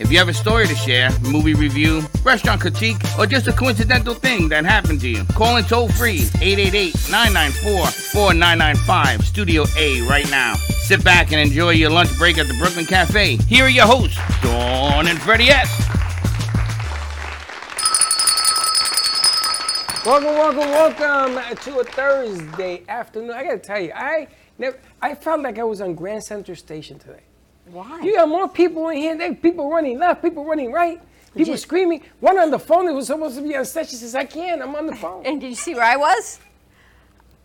If you have a story to share, movie review, restaurant critique, or just a coincidental thing that happened to you, call in toll free 888 994 4995 Studio A right now. Sit back and enjoy your lunch break at the Brooklyn Cafe. Here are your hosts, Dawn and Freddie S. Welcome, welcome, welcome to a Thursday afternoon. I gotta tell you, I never, I felt like I was on Grand Central Station today. Why? You got more people in here. There, people running left, people running right, people screaming. One on the phone that was supposed to be on set. She says, "I can't. I'm on the phone." And did you see where I was?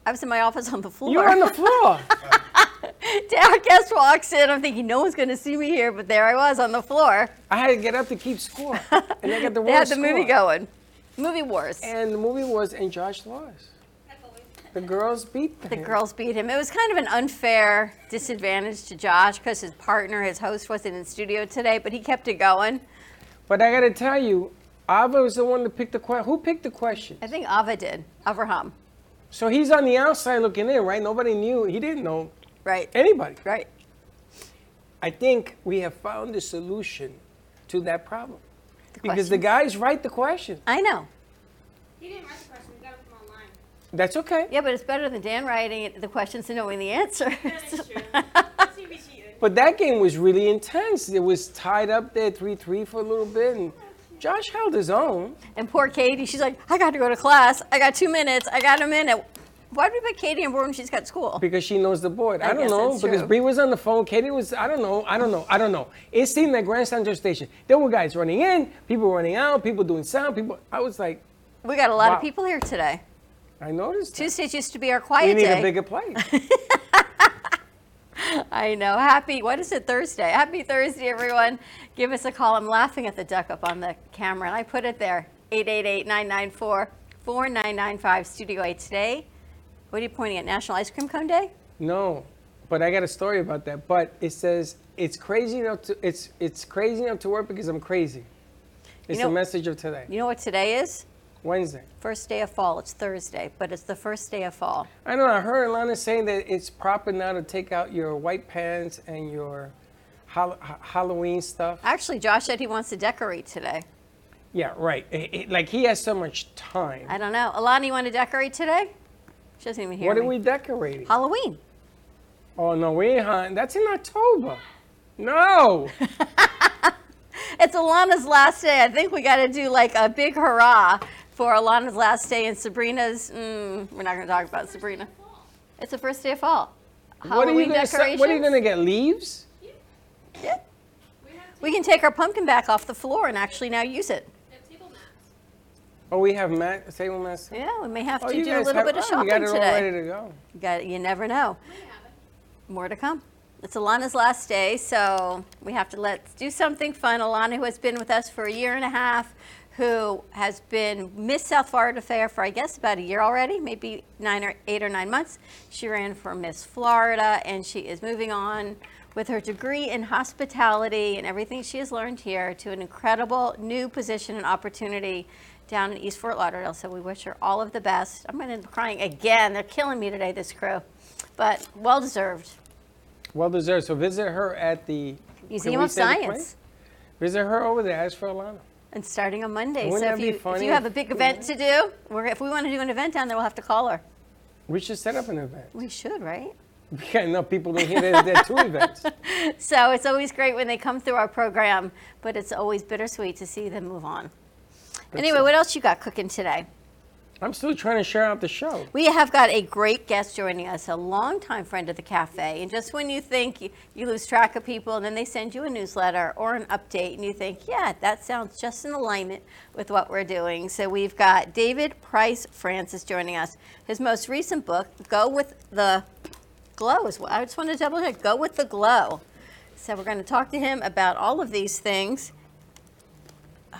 I was in my office on the floor. You were on the floor. Guest walks in. I'm thinking no one's going to see me here, but there I was on the floor. I had to get up to keep score, and I got the They had the movie going. Movie wars. And the movie was and Josh lost. The girls beat them. The him. girls beat him. It was kind of an unfair disadvantage to Josh because his partner, his host, wasn't in studio today, but he kept it going. But I gotta tell you, Ava was the one that picked the question. Who picked the question? I think Ava did. Avraham. So he's on the outside looking in, right? Nobody knew. He didn't know Right. anybody. Right. I think we have found a solution to that problem. Because the guys write the question. I know. He didn't write the question. We got it from online. That's okay. Yeah, but it's better than Dan writing it, the questions and knowing the answer. That is true. Let's see if. But that game was really intense. It was tied up there 3 3 for a little bit. And Josh held his own. And poor Katie, she's like, I got to go to class. I got two minutes. I got a minute. Why did we put Katie on board when she's got school? Because she knows the board. I, I don't know. Because true. Bree was on the phone. Katie was, I don't know. I don't know. I don't know. It seemed like Grand Central Station. There were guys running in, people running out, people doing sound, people. I was like, We got a lot Wow. of people here today. I noticed. Tuesdays used to be our quiet We need day. a bigger place. I know. Happy, what is it, Thursday? Happy Thursday, everyone. Give us a call. I'm laughing at the duck up on the camera, and I put it there 888 994 4995 Studio 8 today. What are you pointing at? National Ice Cream Cone Day? No, but I got a story about that. But it says it's crazy enough to it's it's crazy enough to work because I'm crazy. It's know- the message of today. You know what today is? Wednesday. First day of fall. It's Thursday, but it's the first day of fall. I don't know. I heard Alana saying that it's proper now to take out your white pants and your Hall- Ha- Halloween stuff. Actually, Josh said he wants to decorate today. Yeah, right. It- it- like he has so much time. I don't know. Alana, you want to decorate today? She doesn't even hear What me. are we decorating? Halloween. Oh no, we ain't hunting. That's in October. No. It's Alana's last day. I think we got to do like a big hurrah for Alana's last day and Sabrina's. Mm, we're not going to talk about Sabrina. It's the first day of fall. what are you Halloween gonna? se- decorations. What are you gonna get? Leaves? Yeah. We can take our pumpkin back off the floor and actually now use it. Table mats. Oh, we have mat table mats. Yeah, we may have Oh, to do a little bit of oh, shopping you got it all today. ready to go. You, got, you never know. We have it. More to come. It's Alana's last day, so we have to let's do something fun. Alana, who has been with us for a year and a half, who has been Miss South Florida Fair for I guess about a year already, maybe nine or eight or nine months. She ran for Miss Florida, and she is moving on with her degree in hospitality and everything she has learned here to an incredible new position and opportunity down in East Fort Lauderdale. So we wish her all of the best. I'm going to be crying again. They're killing me today, this crew, but well deserved. Well deserved. So visit her at the Museum of say the place? Science. Visit her over there. For Alana. And starting on Monday. Wouldn't so that if be you, if funny you have a big event to do, we're, if we want to do an event down there, we'll have to call her. We should set up an event. We should, right? We got enough people to hear there, there are two events. So it's always great when they come through our program, but it's always bittersweet to see them move on. anyway, what else you got cooking today? I'm still trying to share out the show. We have got a great guest joining us, a longtime friend of the cafe. And just when you think you, lose track of people, and then they send you a newsletter or an update, and you think, yeah, that sounds just in alignment with what we're doing. So we've got David Price Francis joining us. His most recent book, Go with the Glow, is what I just want to double check. Go with the Glow. So we're going to talk to him about all of these things.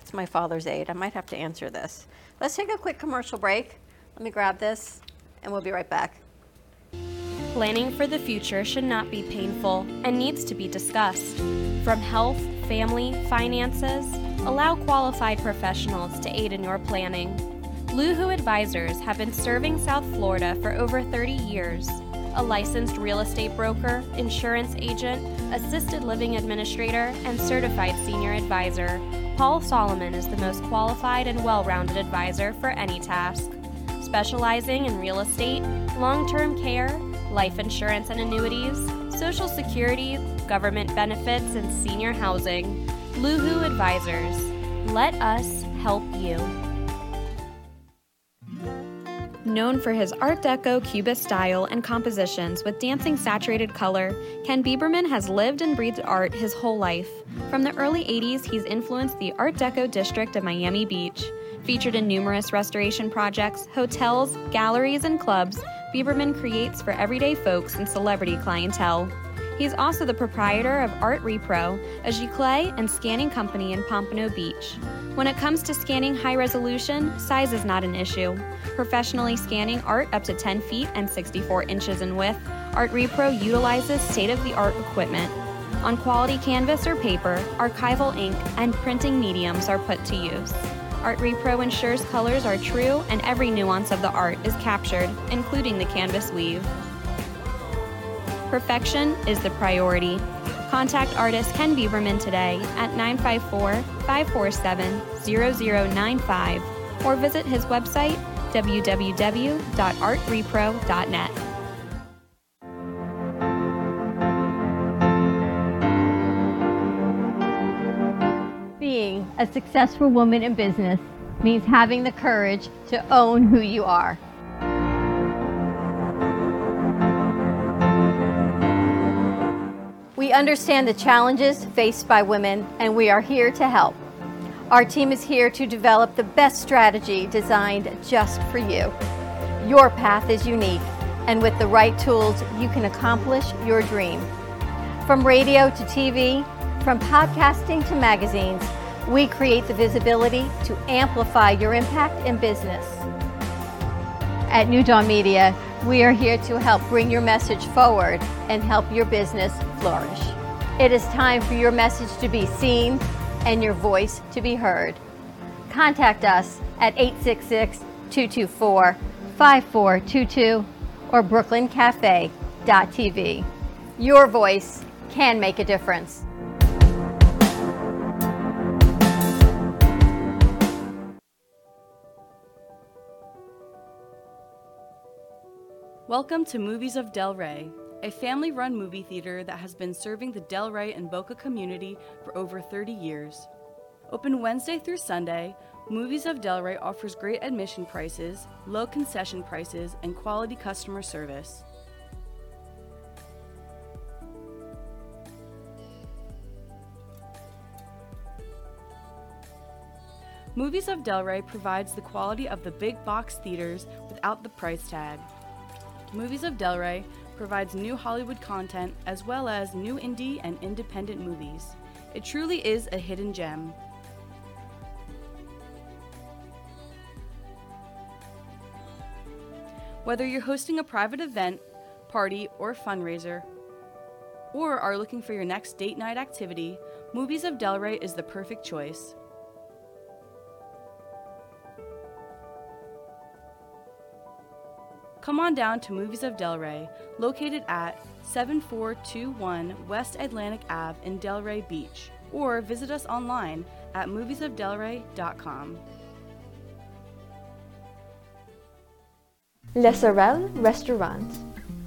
It's my father's aide. I might have to answer this. Let's take a quick commercial break. Let me grab this, and we'll be right back. Planning for the future should not be painful and needs to be discussed. From health, family, finances, allow qualified professionals to aid in your planning. Luhu Advisors have been serving South Florida for over 30 years. A licensed real estate broker, insurance agent, assisted living administrator, and certified senior advisor, Paul Solomon is the most qualified and well rounded advisor for any task. Specializing in real estate, long term care, life insurance and annuities, social security, government benefits, and senior housing. Luhu Advisors. Let us help you. Known for his Art Deco Cubist style and compositions with dancing saturated color, Ken Bieberman has lived and breathed art his whole life. From the early 80s, he's influenced the Art Deco district of Miami Beach. Featured in numerous restoration projects, hotels, galleries, and clubs, Bieberman creates for everyday folks and celebrity clientele. He's also the proprietor of Art Repro, a giclée and scanning company in Pompano Beach. When it comes to scanning high resolution, size is not an issue. Professionally scanning art up to 10 feet and 64 inches in width, Art Repro utilizes state of the art equipment. On quality canvas or paper, archival ink and printing mediums are put to use. Art Repro ensures colors are true and every nuance of the art is captured, including the canvas weave. Perfection is the priority. Contact artist Ken Bieberman today at 954 547 0095 or visit his website www.artrepro.net. a successful woman in business means having the courage to own who you are. We understand the challenges faced by women, and we are here to help. Our team is here to develop the best strategy designed just for you. Your path is unique, and with the right tools, you can accomplish your dream. From radio to TV, from podcasting to magazines, we create the visibility to amplify your impact in business. At New Dawn Media, we are here to help bring your message forward and help your business flourish. It is time for your message to be seen and your voice to be heard. Contact us at 866 224 5422 or brooklyncafe.tv. Your voice can make a difference. Welcome to Movies of Delray, a family run movie theater that has been serving the Delray and Boca community for over 30 years. Open Wednesday through Sunday, Movies of Delray offers great admission prices, low concession prices, and quality customer service. Movies of Delray provides the quality of the big box theaters without the price tag. Movies of Delray provides new Hollywood content as well as new indie and independent movies. It truly is a hidden gem. Whether you're hosting a private event, party, or fundraiser, or are looking for your next date night activity, Movies of Delray is the perfect choice. Come on down to Movies of Delray, located at 7421 West Atlantic Ave in Delray Beach, or visit us online at moviesofdelray.com. Le Sorel Restaurant,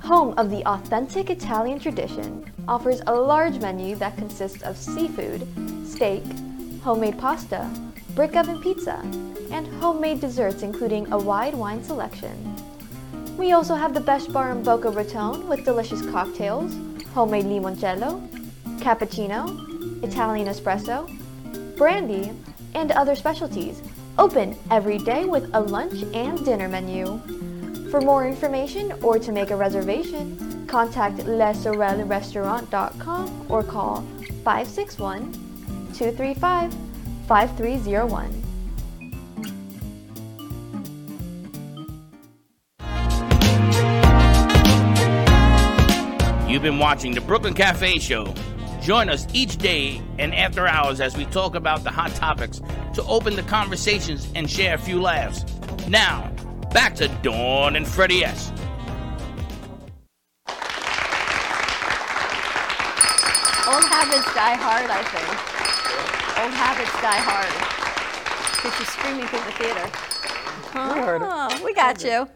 home of the authentic Italian tradition, offers a large menu that consists of seafood, steak, homemade pasta, brick oven pizza, and homemade desserts including a wide wine selection. We also have the best bar in Boca Raton with delicious cocktails, homemade limoncello, cappuccino, Italian espresso, brandy, and other specialties. Open every day with a lunch and dinner menu. For more information or to make a reservation, Contact lesorelrestaurant.com or call 561 235 5301. You've been watching the Brooklyn Cafe Show. Join us each day and after hours as we talk about the hot topics to open the conversations and share a few laughs. Now, back to Dawn and Freddie S. Old habits die hard, I think. Old habits die hard. Because you're screaming through the theater. heard. Oh, we got you.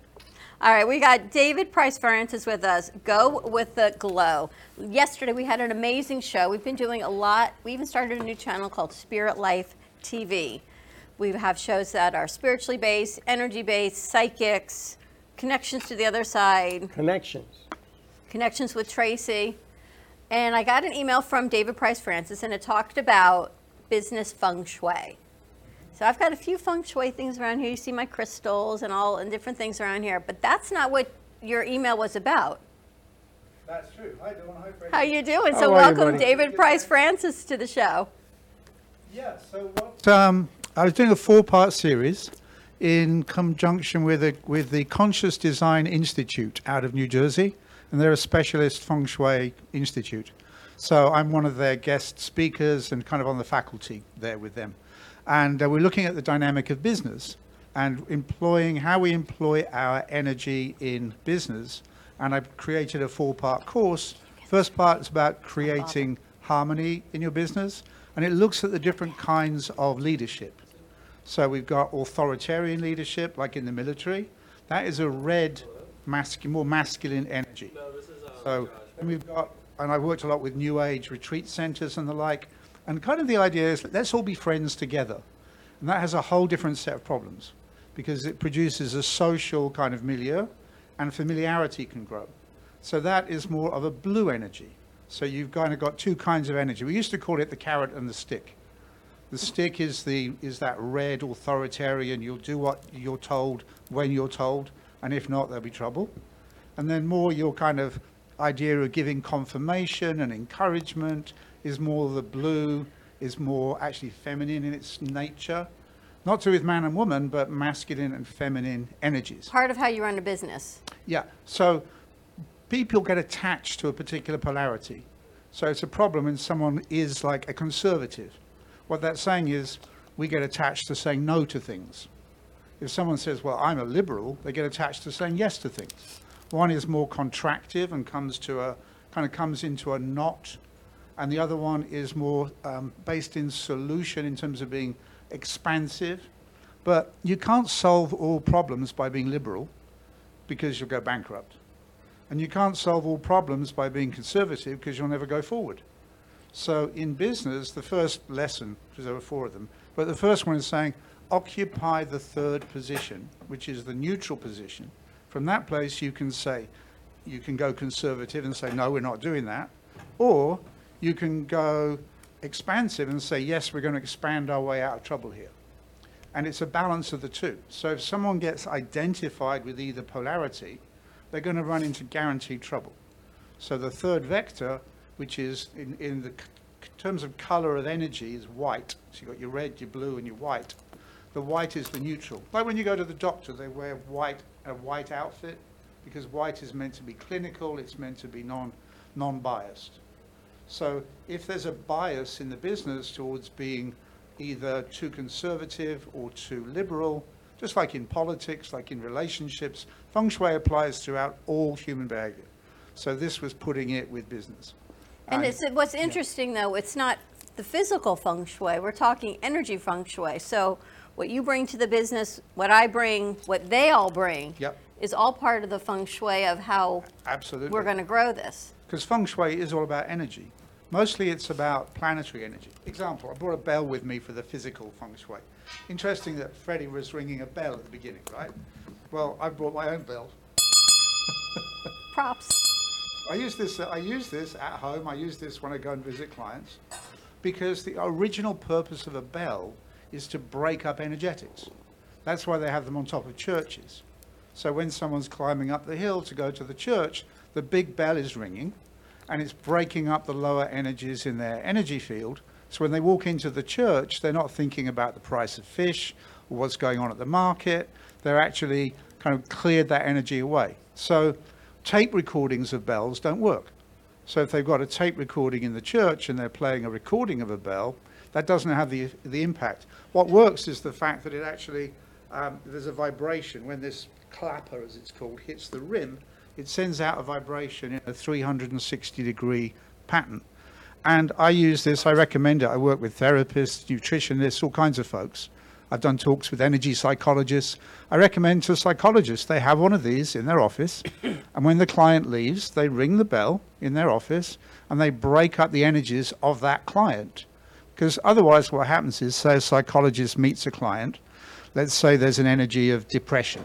All right, we got David Price Francis with us. Go with the glow. Yesterday we had an amazing show. We've been doing a lot. We even started a new channel called Spirit Life TV. We have shows that are spiritually based, energy based, psychics, connections to the other side, Connections. connections with Tracy. And I got an email from David Price Francis, and it talked about business feng shui. So I've got a few feng shui things around here. You see my crystals and all and different things around here, but that's not what your email was about. That's true. Hi, Dawn. Hi, Freddie. How are you doing? How so are you, welcome, buddy? David Price Francis, to the show. Yeah, so what? Um, I was doing a four-part series in conjunction with the, with the Conscious Design Institute out of New Jersey, and they're a specialist feng shui institute. So I'm one of their guest speakers and kind of on the faculty there with them. And uh, we're looking at the dynamic of business and employing how we employ our energy in business. And I've created a four-part course. First part is about creating harmony in your business, and it looks at the different kinds of leadership. So we've got authoritarian leadership, like in the military. That is a red, masculine, more masculine energy. So then we've got, and I've worked a lot with New Age retreat centers and the like. And kind of the idea is let's all be friends together. And that has a whole different set of problems because it produces a social kind of milieu and familiarity can grow. So that is more of a blue energy. So you've kind of got two kinds of energy. We used to call it the carrot and the stick. The stick is the is that red authoritarian. You'll do what you're told when you're told, and if not, there'll be trouble. And then more your kind of idea of giving confirmation and encouragement is more the blue, is more actually feminine in its nature. Not to do with man and woman, but masculine and feminine energies. Part of how you run a business. Yeah. So people get attached to a particular polarity. So it's a problem when someone is like a conservative. What that's saying is we get attached to saying no to things. If someone says, well, I'm a liberal, they get attached to saying yes to things. One is more contractive and comes to a kind of comes into a knot, and the other one is more um, based in solution in terms of being expansive. But you can't solve all problems by being liberal because you'll go bankrupt. And you can't solve all problems by being conservative because you'll never go forward. So in business, the first lesson, because there were four of them, but the first one is saying, occupy the third position, which is the neutral position. From that place, you can say, you can go conservative and say, no, we're not doing that. Or you can go expansive and say, yes, we're going to expand our way out of trouble here. And it's a balance of the two. So if someone gets identified with either polarity, they're going to run into guaranteed trouble. So the third vector, which is in, in the terms of color of energy, is white. So you've got your red, your blue, and your white. The white is the neutral. Like when you go to the doctor, they wear white, a white outfit, because white is meant to be clinical, it's meant to be non, non-biased. So if there's a bias in the business towards being either too conservative or too liberal, just like in politics, like in relationships, feng shui applies throughout all human behavior. So this was putting it with business. And it's, what's interesting though, it's not the physical feng shui. We're talking energy feng shui. So what you bring to the business, what I bring, what they all bring, Yep. is all part of the feng shui of how Absolutely. we're going to grow this. Because feng shui is all about energy. Mostly it's about planetary energy. Example, I brought a bell with me for the physical feng shui. Interesting that Freddie was ringing a bell at the beginning, right? Well, I brought my own bell. Props. I use this. I use this at home. I use this when I go and visit clients, because the original purpose of a bell is to break up energetics. That's why they have them on top of churches. So when someone's climbing up the hill to go to the church, the big bell is ringing and it's breaking up the lower energies in their energy field. So when they walk into the church, they're not thinking about the price of fish or what's going on at the market. They're actually kind of cleared that energy away. So tape recordings of bells don't work. So if they've got a tape recording in the church and they're playing a recording of a bell, that doesn't have the, the impact. What works is the fact that it actually, um, there's a vibration when this clapper, as it's called, hits the rim, it sends out a vibration in a 360 degree pattern. And I use this, I recommend it. I work with therapists, nutritionists, all kinds of folks. I've done talks with energy psychologists. I recommend to psychologists they have one of these in their office, and when the client leaves, they ring the bell in their office and they break up the energies of that client. Because otherwise, what happens is, say a psychologist meets a client, let's say there's an energy of depression.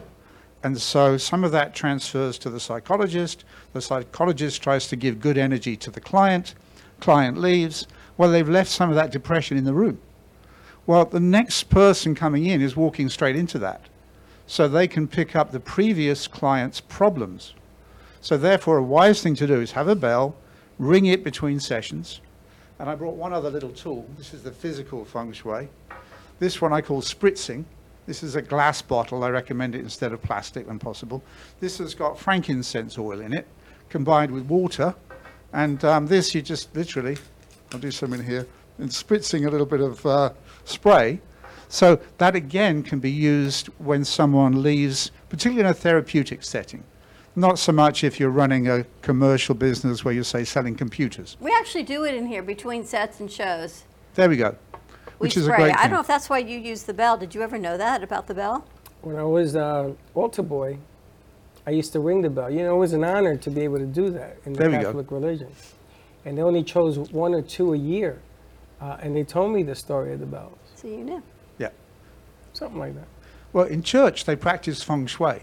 And so some of that transfers to the psychologist. The psychologist tries to give good energy to the client. Client leaves. Well, they've left some of that depression in the room. Well, the next person coming in is walking straight into that. So they can pick up the previous client's problems. So therefore, a wise thing to do is have a bell, ring it between sessions. And I brought one other little tool. This is the physical feng shui. This one I call spritzing. This is a glass bottle. I recommend it instead of plastic when possible. This has got frankincense oil in it, combined with water. And um, this, you just literally, I'll do some in here, and spritzing a little bit of uh, spray. So that again can be used when someone leaves, particularly in a therapeutic setting. Not so much if you're running a commercial business where you say selling computers. We actually do it in here between sets and shows. There we go. We Which is spray. a great I don't know if that's why you use the bell. Did you ever know that about the bell? When I was uh, altar boy, I used to ring the bell. You know, it was an honor to be able to do that in the There go. Catholic religion. And they only chose one or two a year. Uh, and they told me the story of the bells, So you knew. Yeah. something like that. Well, in church, they practice feng shui.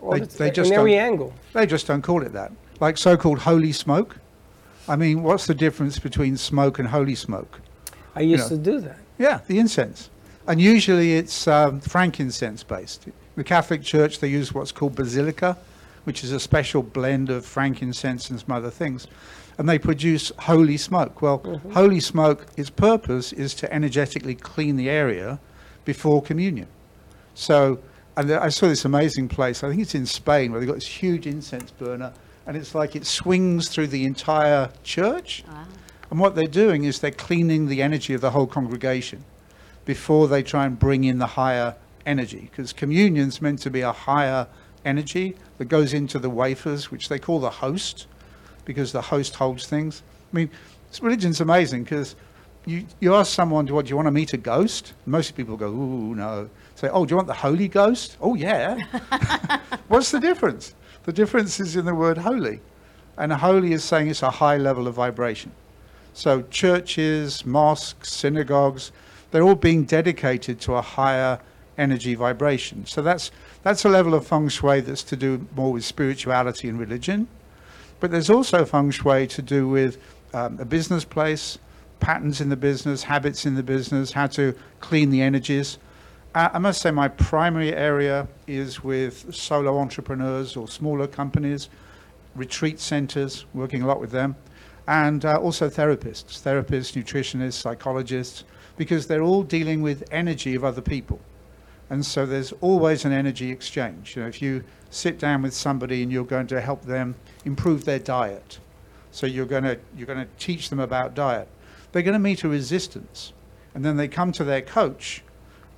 All They- the- they just in every don't- angle. They just don't call it that. Like so called holy smoke. I mean, what's the difference between smoke and holy smoke? I used know. to do that. Yeah, the incense. And usually it's um, frankincense based. The Catholic Church, they use what's called basilica, which is a special blend of frankincense and some other things. And they produce holy smoke. Well, mm-hmm. holy smoke, its purpose is to energetically clean the area before communion. So, and I saw this amazing place, I think it's in Spain, where they've got this huge incense burner, and it's like it swings through the entire church. And what they're doing is they're cleaning the energy of the whole congregation before they try and bring in the higher energy. Because communion's meant to be a higher energy that goes into the wafers, which they call the host, because the host holds things. I mean, religion's amazing because you, you ask someone, do, what, do you want to meet a ghost? Most people go, ooh, no. Say, oh, do you want the Holy Ghost? Oh, yeah. What's the difference? The difference is in the word holy. And holy is saying it's a high level of vibration. So churches, mosques, synagogues, they're all being dedicated to a higher energy vibration. So that's that's a level of feng shui that's to do more with spirituality and religion. But there's also feng shui to do with um, a business place, patterns in the business, habits in the business, how to clean the energies. Uh, I must say my primary area is with solo entrepreneurs or smaller companies, retreat centers, working a lot with them, and uh, also therapists, therapists, nutritionists, psychologists, because they're all dealing with energy of other people. And so there's always an energy exchange. You know, if you sit down with somebody and you're going to help them improve their diet, so you're going to you're going to teach them about diet, they're going to meet a resistance, and then they come to their coach,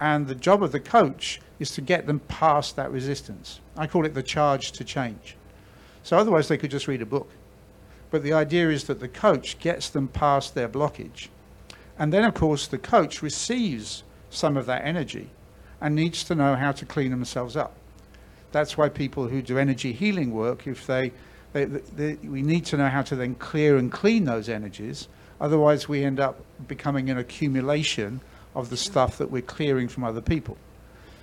and the job of the coach is to get them past that resistance. I call it the charge to change. So otherwise they could just read a book. But the idea is that the coach gets them past their blockage. And then, of course, the coach receives some of that energy and needs to know how to clean themselves up. That's why people who do energy healing work, if they, they, they, we need to know how to then clear and clean those energies. Otherwise, we end up becoming an accumulation of the stuff that we're clearing from other people.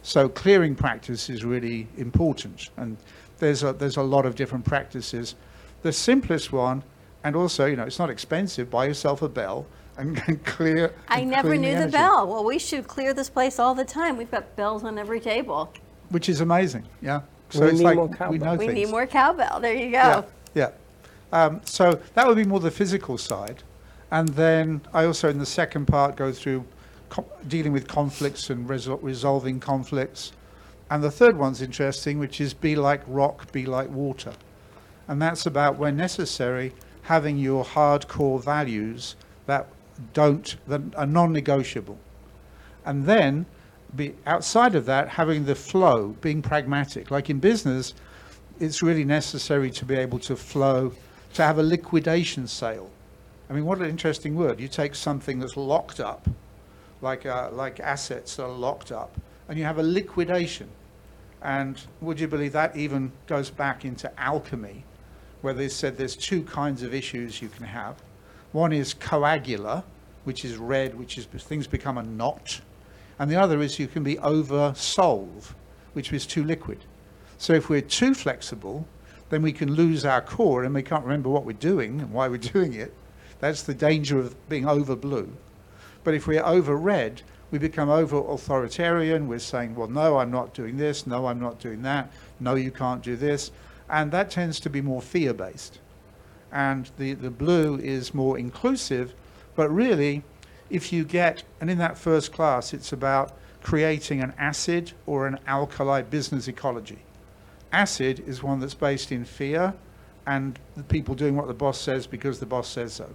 So clearing practice is really important, and there's a, there's a lot of different practices. The simplest one, and also you know it's not expensive. Buy yourself a bell and, and clear. I and never knew the, energy, bell. Well, we should clear this place all the time. We've got bells on every table. Which is amazing. Yeah. So We it's need like more we cowbell. know We things. need more cowbell. There you go. Yeah, Yeah. Um, so that would be more the physical side. And then I also, in the second part, go through co- dealing with conflicts and resol- resolving conflicts. And the third one's interesting, which is be like rock, be like water. And that's about, when necessary, having your hardcore values that don't, that are non negotiable. And then, be outside of that, having the flow, being pragmatic. Like in business, it's really necessary to be able to flow, to have a liquidation sale. I mean, what an interesting word. You take something that's locked up, like, uh, like assets that are locked up, and you have a liquidation. And would you believe that even goes back into alchemy, where they said there's two kinds of issues you can have. One is coagula, which is red, which is things become a knot. And the other is you can be over solve, which is too liquid. So if we're too flexible, then we can lose our core and we can't remember what we're doing and why we're doing it. That's the danger of being over blue. But if we're over red, we become over authoritarian. We're saying, well, no, I'm not doing this. No, I'm not doing that. No, you can't do this. And that tends to be more fear based. And the, the blue is more inclusive. But really, if you get, and in that first class, it's about creating an acid or an alkali business ecology. Acid is one that's based in fear and the people doing what the boss says because the boss says so.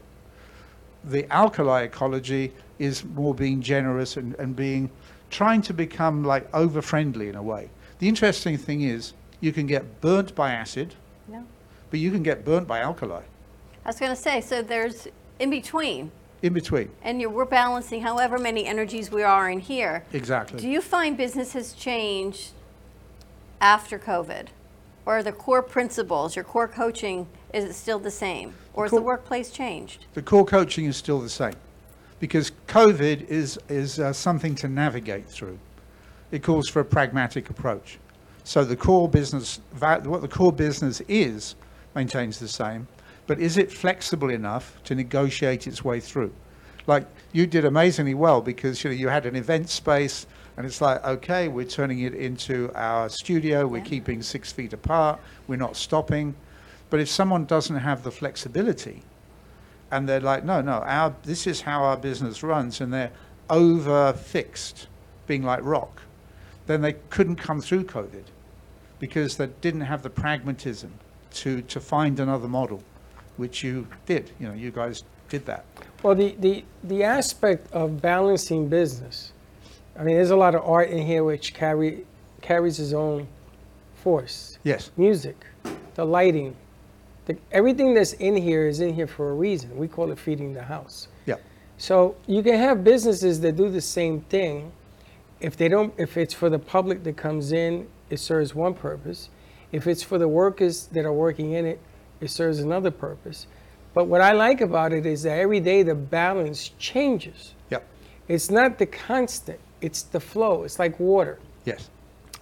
The alkali ecology is more being generous and, and being trying to become like over friendly in a way. The interesting thing is you can get burnt by acid, No. but you can get burnt by alkali I was going to say, so there's in between, in between. and you're, we're balancing however many energies we are in here. Exactly. Do you find business has changed after COVID? Or are the core principles, your core coaching, is it still the same? Or has the workplace changed? the core coaching is still the same because COVID is, is uh, something to navigate through. It calls for a pragmatic approach. So the core business, va- what the core business is, maintains the same, but is it flexible enough to negotiate its way through? Like you did amazingly well because you know you had an event space and it's like okay we're turning it into our studio we're Yeah. keeping six feet apart we're not stopping but if someone doesn't have the flexibility and they're like, no, no, our this is how our business runs, and they're over fixed, being like rock, then they couldn't come through COVID because they didn't have the pragmatism to to find another model, which you did. You know, you guys did that. Well, the, the, the aspect of balancing business, I mean, there's a lot of art in here which carry, carries its own force. Yes. Music, the lighting, the, everything that's in here is in here for a reason. We call it feeding the house. Yeah. So you can have businesses that do the same thing. If they don't, if it's for the public that comes in, it serves one purpose. If it's for the workers that are working in it, it serves another purpose. But what I like about it is that every day the balance changes. Yep. It's not the constant, it's the flow. It's like water. Yes.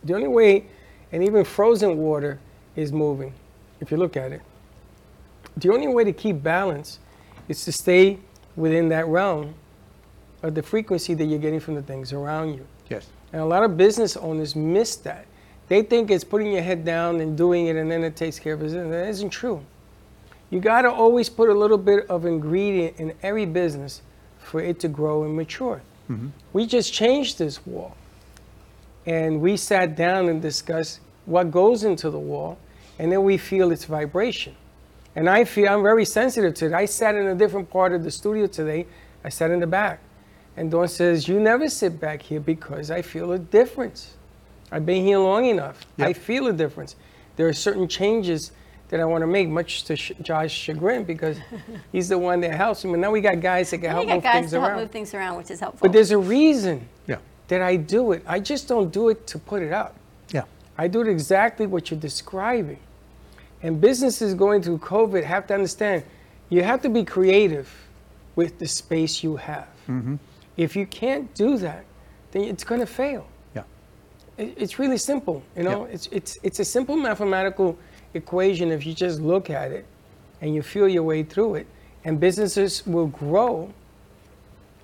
The only way, and even frozen water is moving, if you look at it. The only way to keep balance is to stay within that realm of the frequency that you're getting from the things around you. Yes. And a lot of business owners miss that. They think it's putting your head down and doing it and then it takes care of it. That isn't true. You got to always put a little bit of ingredient in every business for it to grow and mature. Mm-hmm. We just changed this wall. And we sat down and discussed what goes into the wall, and then we feel its vibration. And I feel I'm very sensitive to it. I sat in a different part of the studio today. I sat in the back. And Dawn says, You never sit back here because I feel a difference. I've been here long enough. I feel a difference. There are certain changes that I want to make, much to Sh- Josh's chagrin, because he's the one that helps me. And now we got guys that can help got move guys things to help around. move things around, which is helpful. But there's a reason Yeah. that I do it. I just don't do it to put it out. Yeah. I do it exactly what you're describing. And businesses going through COVID have to understand you have to be creative with the space you have. Mm-hmm. If you can't do that, then it's going to fail. It's really simple, you know. Yeah. It's it's it's a simple mathematical equation if you just look at it and you feel your way through it. And businesses will grow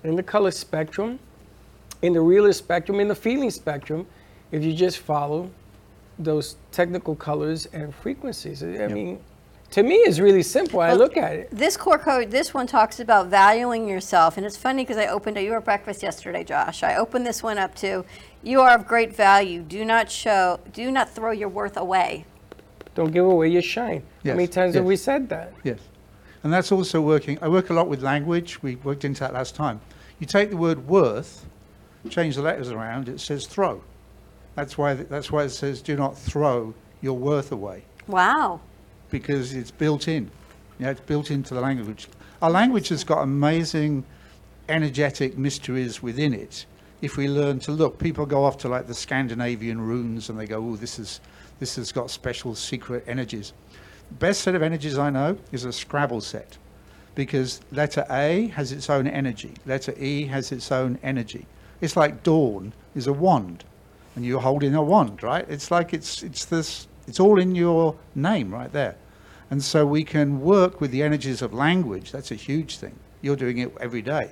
in the color spectrum, in the realist spectrum, in the feeling spectrum, if you just follow those technical colors and frequencies. I mean, To me, is really simple. I look at it. This core code, this one talks about valuing yourself. And it's funny because I opened a, your breakfast yesterday, Josh. I opened this one up to, you are of great value. Do not show, do not throw your worth away. Don't give away your shine. Yes, How many times have we said that? Yes. And that's also working. I work a lot with language. We worked into that last time. You take the word worth, change the letters around, it says throw. That's why, that's why it says do not throw your worth away Wow. Because it's built in. Yeah, it's built into the language. Our language has got amazing energetic mysteries within it. If we learn to look, people go off to like the Scandinavian runes and they go, "Oh, this is this has got special secret energies." The best set of energies I know is a Scrabble set, because letter A has its own energy, letter E has its own energy. It's like dawn is a wand, and you're holding a wand, right? It's like it's it's this it's all in your name right there. And so we can work with the energies of language. That's a huge thing. You're doing it every day.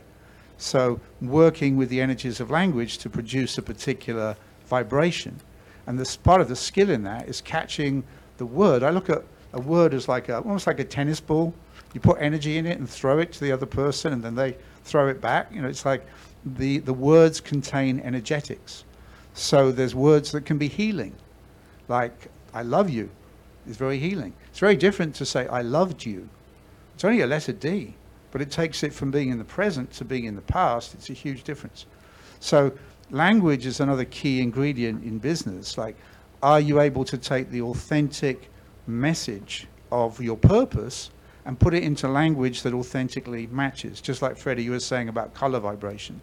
So working with the energies of language to produce a particular vibration. And this part of the skill in that is catching the word. I look at a word as like a, almost like a tennis ball. You put energy in it and throw it to the other person and then they throw it back. You know, it's like the, the words contain energetics. So there's words that can be healing, like I love you is very healing. It's very different to say I loved you. It's only a letter D, but it takes it from being in the present to being in the past. It's a huge difference. So language is another key ingredient in business. Like, are you able to take the authentic message of your purpose and put it into language that authentically matches? Just like Freddie, you were saying about color vibration.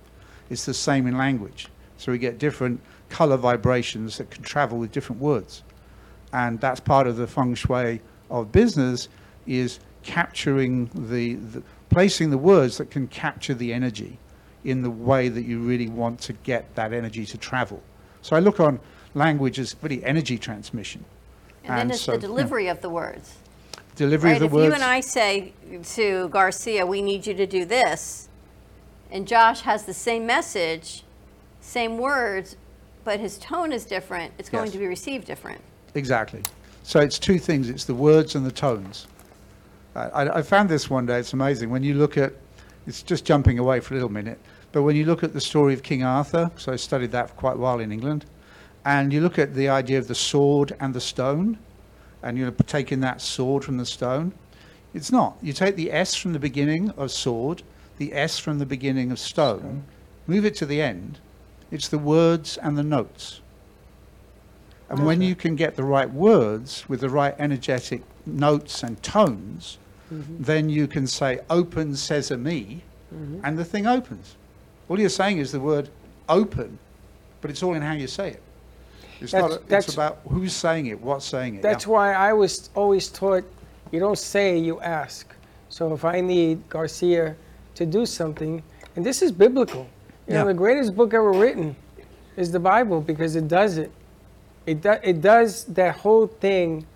It's the same in language. So we get different color vibrations that can travel with different words and that's part of the feng shui of business is capturing the, the placing the words that can capture the energy in the way that you really want to get that energy to travel so i look on language as really energy transmission And, then it's so, the yeah, delivery of the words. delivery Right? of the if words you and I say to Garcia, we need you to do this, and Josh has the same message, same words, but his tone is different, it's going Yes. to be received different. Exactly. So it's two things. It's the words and the tones. I, I, found this one day. It's amazing. When you look at, it's just jumping away for a little minute, but when you look at the story of King Arthur, so I studied that for quite a while in England, and you look at the idea of the sword and the stone, and you're taking that sword from the stone, it's not. You take the S from the beginning of sword, the S from the beginning of stone, move it to the end. It's the words and the notes. And when you can get the right words with the right energetic notes and tones, mm-hmm. then you can say, open sesame, mm-hmm. and the thing opens. All you're saying is the word open, but it's all in how you say it. It's, not, That's- it's about who's saying it, what's saying it. That's yeah. why I was always taught you don't say, you ask. So if I need Garcia to do something, and this is biblical. You Yeah. know, the greatest book ever written is the Bible because it does it. It, do, it does that whole thing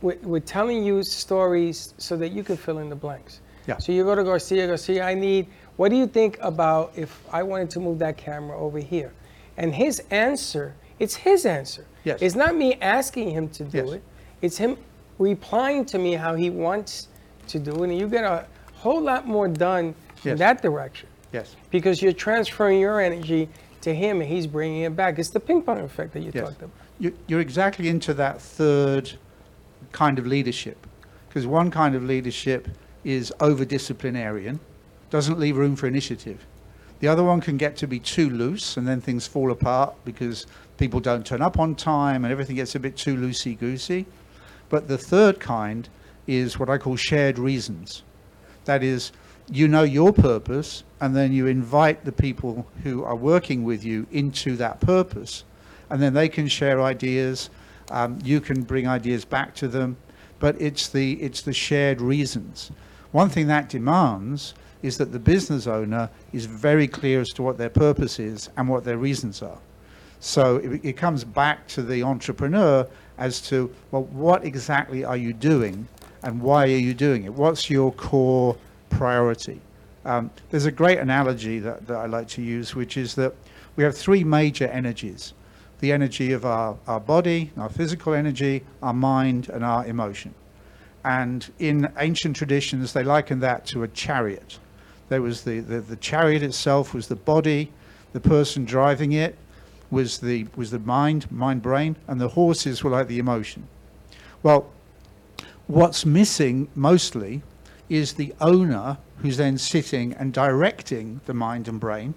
with, with telling you stories so that you can fill in the blanks. Yeah. So you go to Garcia, Garcia, I need, what do you think about if I wanted to move that camera over here? And his answer, it's his answer. Yes. It's not me asking him to do Yes. it. It's him replying to me how he wants to do it. And you get a whole lot more done in that direction Yes. because you're transferring your energy to him and he's bringing it back. It's the ping pong effect that you Yes. talked about. You- You're exactly into that third kind of leadership. Because one kind of leadership is over disciplinarian, doesn't leave room for initiative. The other one can get to be too loose and then things fall apart because people don't turn up on time and everything gets a bit too loosey goosey. But the third kind is what I call shared reasons. That is, you know your purpose, and then you invite the people who are working with you into that purpose, and then they can share ideas. Um, you can bring ideas back to them, but it's the it's the shared reasons. One thing that demands is that the business owner is very clear as to what their purpose is and what their reasons are. So it, it comes back to the entrepreneur as to, well, what exactly are you doing and why are you doing it? What's your core priority? Um, there's a great analogy that, that I like to use, which is that we have three major energies the energy of our, our body, our physical energy, our mind, and our emotion. And in ancient traditions, they likened that to a chariot. There was the, the, the chariot itself was the body, the person driving it was the, was the mind, mind brain, and the horses were like the emotion. Well, what's missing mostly is the owner who's then sitting and directing the mind and brain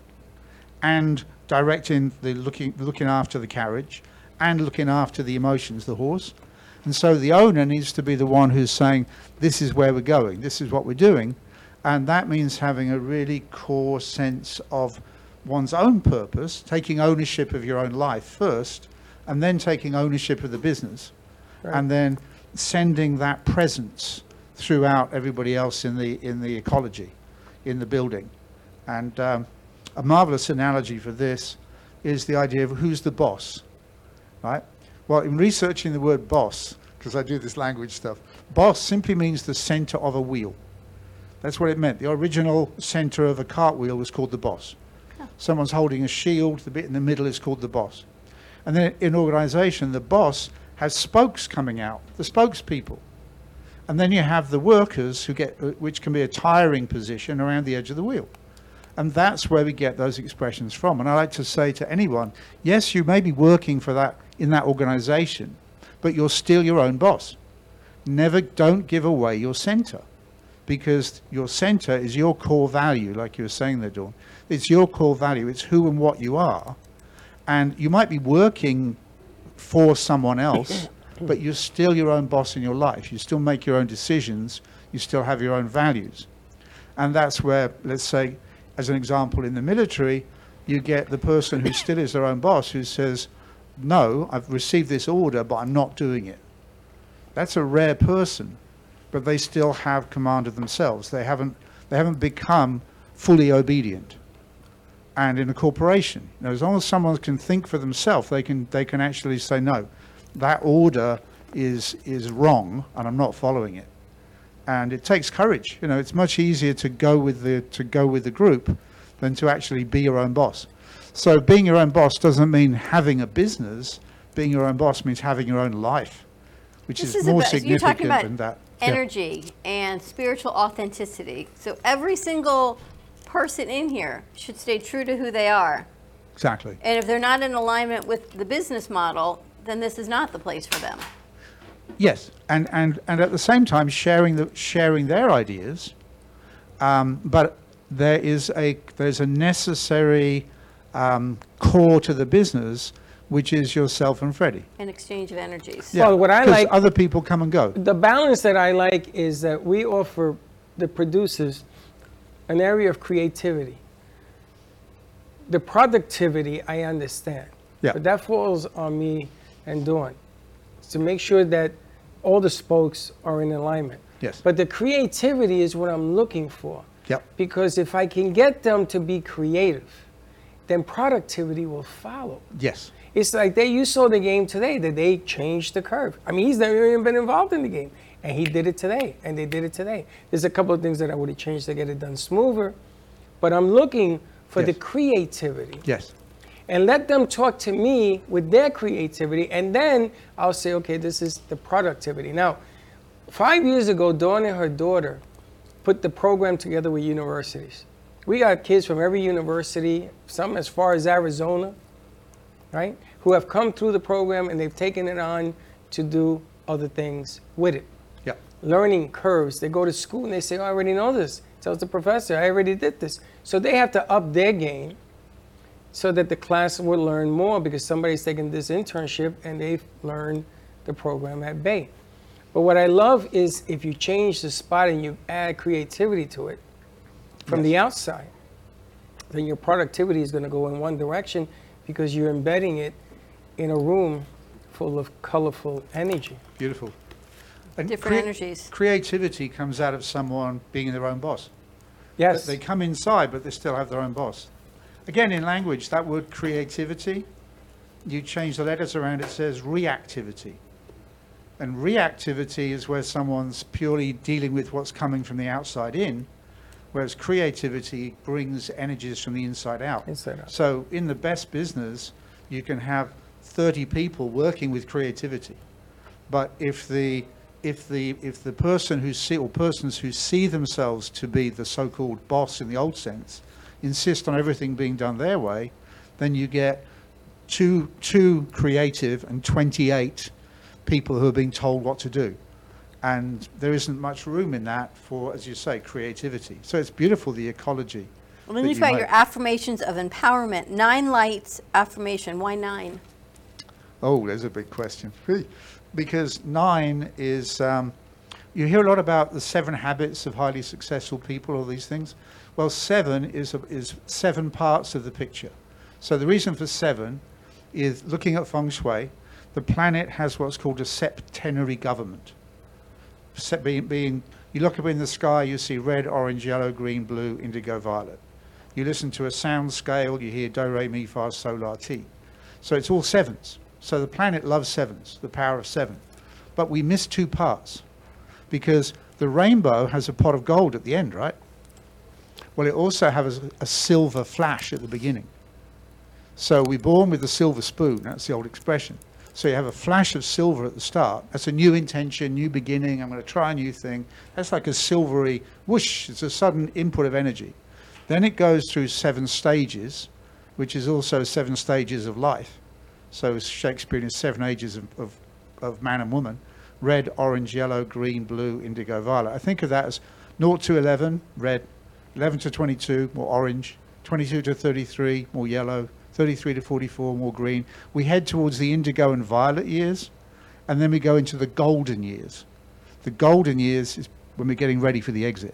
and directing the looking looking after the carriage and looking after the emotions the horse. And so the owner needs to be the one who's saying this is where we're going. This is what we're doing. And that means having a really core sense of one's own purpose taking ownership of your own life first and then taking ownership of the business. And then sending that presence throughout everybody else in the in the ecology in the building. And um, a marvelous analogy for this is the idea of who's the boss, right? Well, in researching the word boss, because I do this language stuff, boss simply means the center of a wheel. That's what it meant. The original center of a cartwheel was called the boss. Someone's holding a shield, the bit in the middle is called the boss. And then in organization, the boss has spokes coming out, the spokespeople. And then you have the workers who get, which can be a tiring position around the edge of the wheel. And that's where we get those expressions from. And I like to say to anyone, yes, you may be working for that in that organization, but you're still your own boss. Never don't give away your center because your center is your core value, like you were saying there, Dawn. It's your core value. It's who and what you are. And you might be working for someone else, but you're still your own boss in your life. You still make your own decisions. You still have your own values. And that's where, let's say, as an example, in the military, you get the person who still is their own boss who says, No, I've received this order, but I'm not doing it. That's a rare person, but they still have command of themselves. They haven't, they haven't become fully obedient. And in a corporation, you know, as long as someone can think for themselves, they can, they can actually say, No, that order is, is wrong, and I'm not following it and it takes courage. You know, it's much easier to go with the to go with the group than to actually be your own boss. So being your own boss doesn't mean having a business. Being your own boss means having your own life, which This is more about- you're talking significant about than that. Yeah. energy and spiritual authenticity. So every single person in here should stay true to who they are. Exactly. And if they're not in alignment with the business model, then this is not the place for them. Yes, and, and, and at the same time sharing the sharing their ideas, um, but there is a there's a necessary um, core to the business, which is yourself and Freddie. An exchange of energies. Well, what I 'cause like- other people come and go. The balance that I like is that we offer the producers an area of creativity. The productivity, I understand. Yeah. But that falls on me and Dawn to make sure that all the spokes are in alignment. Yes. But the creativity is what I'm looking for. Yep. Because if I can get them to be creative, then productivity will follow. Yes. It's like they you saw the game today that they changed the curve. I mean, he's never even been involved in the game, and he did it today, and they did it today. There's a couple of things that I would have changed to get it done smoother, but I'm looking for the creativity Yes. And let them talk to me with their creativity, and then I'll say, okay, this is the productivity. Now, five years ago, Dawn and her daughter put the program together with universities. We got kids from every university, some as far as Arizona, right, who have come through the program and they've taken it on to do other things with it. Yeah. Learning curves. They go to school and they say, oh, I already know this. Tells the professor, I already did this. So they have to up their game so that the class will learn more because somebody's taken this internship and they've learned the program at Bay. But what I love is if you change the spot and you add creativity to it from the outside, then your productivity is going to go in one direction because you're embedding it in a room full of colorful energy. Beautiful. And Different energies. Creativity comes out of someone being their own boss. Yes. They come inside, but they still have their own boss. Again, in language, that word creativity, you change the letters around, it says reactivity. And reactivity is where someone's purely dealing with what's coming from the outside in, whereas creativity brings energies from the inside out. Inside out. So in the best business, you can have 30 people working with creativity. But if the if the if the person who see or persons who see themselves to be the so-called boss in the old sense insist on everything being done their way, then you get two two creative and 28 people who are being told what to do. And there isn't much room in that for, as you say, creativity. So it's beautiful, the ecology. Well, then you've you got make. your affirmations of empowerment. Nine lights affirmation. Why nine? Oh, there's a big question. Because nine is, um, you hear a lot about the seven habits of highly successful people, all these things. Well, seven is, a, is seven parts of the picture. So the reason for seven is looking at feng shui, the planet has what's called a septenary government. Being, being, you look up in the sky, you see red, orange, yellow, green, blue, indigo, violet. You listen to a sound scale, you hear do, re, mi, fa, sol, la, ti. So it's all sevens. So the planet loves sevens, the power of seven. But we miss two parts because the rainbow has a pot of gold at the end, right? Well, it also has a, a silver flash at the beginning. So we're born with a silver spoon, that's the old expression. So you have a flash of silver at the start. That's a new intention, new beginning. I'm going to try a new thing. That's like a silvery whoosh. It's a sudden input of energy. Then it goes through seven stages, which is also seven stages of life. So Shakespeare is seven ages of, of, of man and woman red, orange, yellow, green, blue, indigo, violet. I think of that as 0 to 11, red, 11 to 22, more orange, 22 to 33, more yellow, 33 to 44, more green. We head towards the indigo and violet years, and then we go into the golden years. The golden years is when we're getting ready for the exit.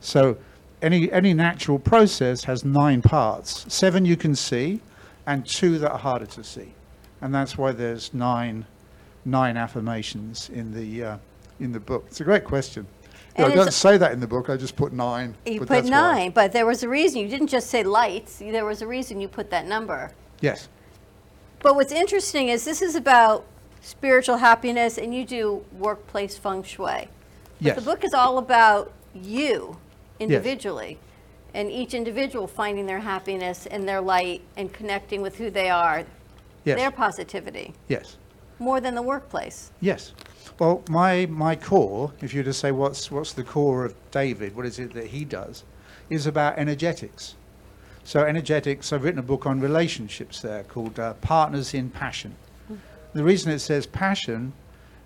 So any, any natural process has nine parts. Seven you can see, and two that are harder to see. And that's why there's nine, nine affirmations in the, uh, in the book. It's a great question. Yeah, And I don't it's- say that in the book, I just put nine. You but put that's why. nine, but there was a reason. You didn't just say lights. There was a reason you put that number. Yes, But what's interesting is this is about spiritual happiness, and you do workplace feng shui. But yes. the book is all about you individually, and each individual finding their happiness and their light and connecting with who they are, Yes. their positivity, Yes. More than the workplace. Yes. Well, my, my core, if you were to say what's, what's the core of David, what is it that he does, is about energetics. So, energetics, I've written a book on relationships there called uh, Partners in Passion. The reason it says passion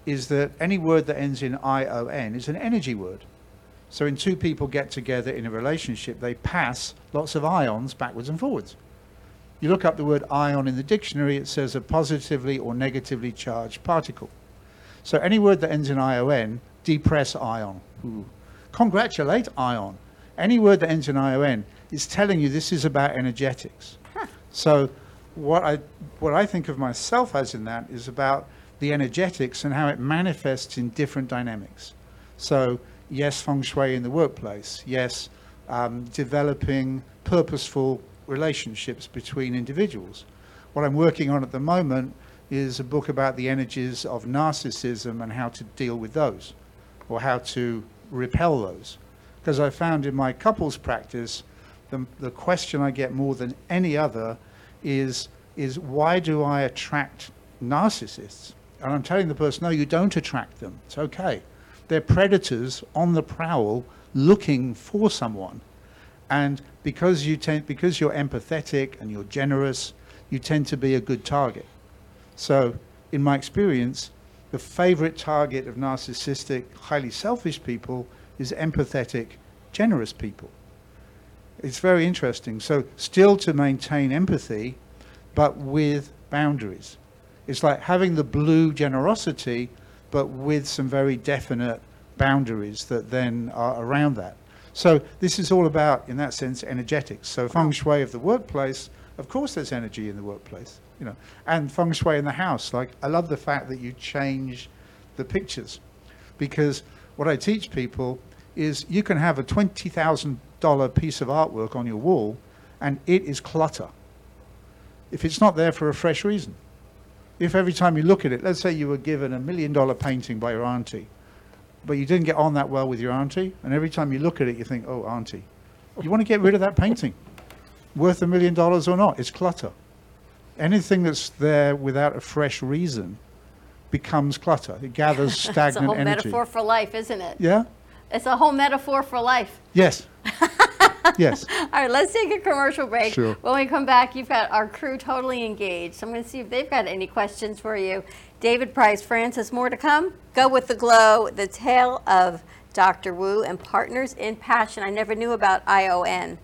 is that any word that ends in I-O-N is an energy word. So, when two people get together in a relationship, they pass lots of ions backwards and forwards. You look up the word ion in the dictionary, it says a positively or negatively charged particle. So any word that ends in ion, depress ion. Ooh. Congratulate ion. Any word that ends in ion is telling you this is about energetics. So what I what I think of myself as in that is about the energetics and how it manifests in different dynamics. So yes, feng shui in the workplace. Yes, um, developing purposeful relationships between individuals. What I'm working on at the moment is a book about the energies of narcissism and how to deal with those, or how to repel those. Because I found in my couples practice, the, the question I get more than any other is, is why do I attract narcissists? And I'm telling the person, no, you don't attract them. It's okay. They're predators on the prowl looking for someone. And because you tend, because you're empathetic and you're generous, you tend to be a good target. So, in my experience, the favorite target of narcissistic, highly selfish people is empathetic, generous people. It's very interesting. So, still to maintain empathy, but with boundaries. It's like having the blue generosity, but with some very definite boundaries that then are around that. So this is all about, in that sense, energetics. So feng shui of the workplace, of course, there's energy in the workplace, you know, and feng shui in the house. Like I love the fact that you change the pictures, because what I teach people is you can have a twenty thousand dollar piece of artwork on your wall, and it is clutter. If it's not there for a fresh reason, if every time you look at it, let's say you were given a million dollar painting by your auntie, but you didn't get on that well with your auntie, and every time you look at it, you think, oh, auntie, you want to get rid of that painting, worth a million dollars or not, it's clutter. Anything that's there without a fresh reason becomes clutter. It gathers stagnant energy. It's a stagnant whole energy. metaphor for life, isn't it? Yeah? It's a whole metaphor for life. Yes. yes. All right, let's take a commercial break. Sure. When we come back, you've got our crew totally engaged. I'm going to see if they've got any questions for you. David Price, Francis, more to come. Go with the glow, the tale of Dr. Wu and Partners in Passion. I never knew about ION.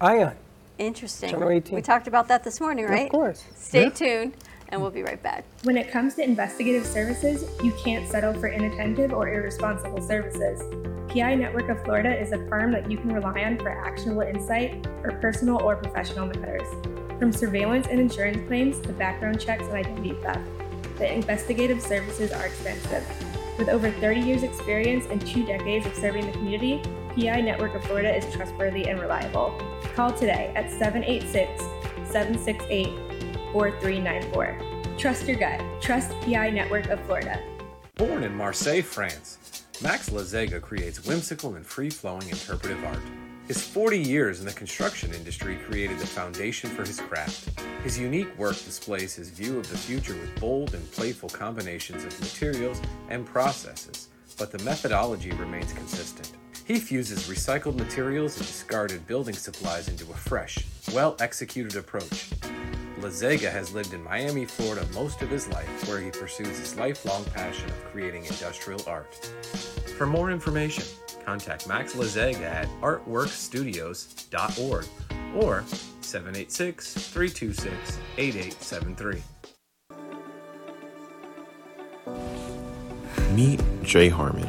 Ion. Interesting. Channel 18. We talked about that this morning, right? Of course. Stay Yeah. tuned, and we'll be right back. When it comes to investigative services, you can't settle for inattentive or irresponsible services. PI Network of Florida is a firm that you can rely on for actionable insight for personal or professional matters. From surveillance and insurance claims to background checks and identity theft, the investigative services are extensive. With over 30 years' experience and two decades of serving the community, PI Network of Florida is trustworthy and reliable. Call today at 786 768 4394. Trust your gut. Trust PI Network of Florida. Born in Marseille, France, Max Lazega creates whimsical and free flowing interpretive art. His 40 years in the construction industry created the foundation for his craft. His unique work displays his view of the future with bold and playful combinations of materials and processes, but the methodology remains consistent. He fuses recycled materials and discarded building supplies into a fresh, well executed approach. Lazega has lived in Miami, Florida most of his life, where he pursues his lifelong passion of creating industrial art. For more information, contact Max Lazega at artworkstudios.org or 786 326 8873. Meet Jay Harmon,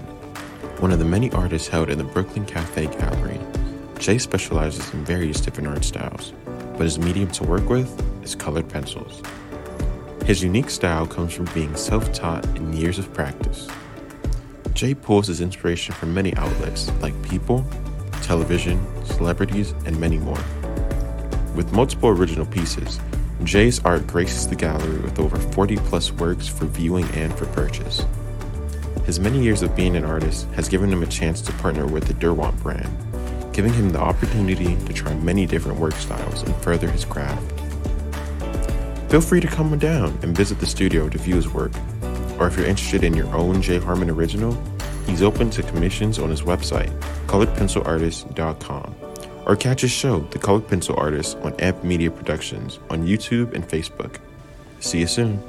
one of the many artists held in the Brooklyn Cafe Gallery. Jay specializes in various different art styles, but his medium to work with is colored pencils. His unique style comes from being self taught and years of practice. Jay pulls his inspiration from many outlets like people, television, celebrities, and many more. With multiple original pieces, Jay's art graces the gallery with over 40 plus works for viewing and for purchase. His many years of being an artist has given him a chance to partner with the Derwent brand, giving him the opportunity to try many different work styles and further his craft. Feel free to come down and visit the studio to view his work, or if you're interested in your own Jay Harmon original, he's open to commissions on his website, coloredpencilartist.com, or catch his show, The Colored Pencil Artist, on Amp Media Productions on YouTube and Facebook. See you soon.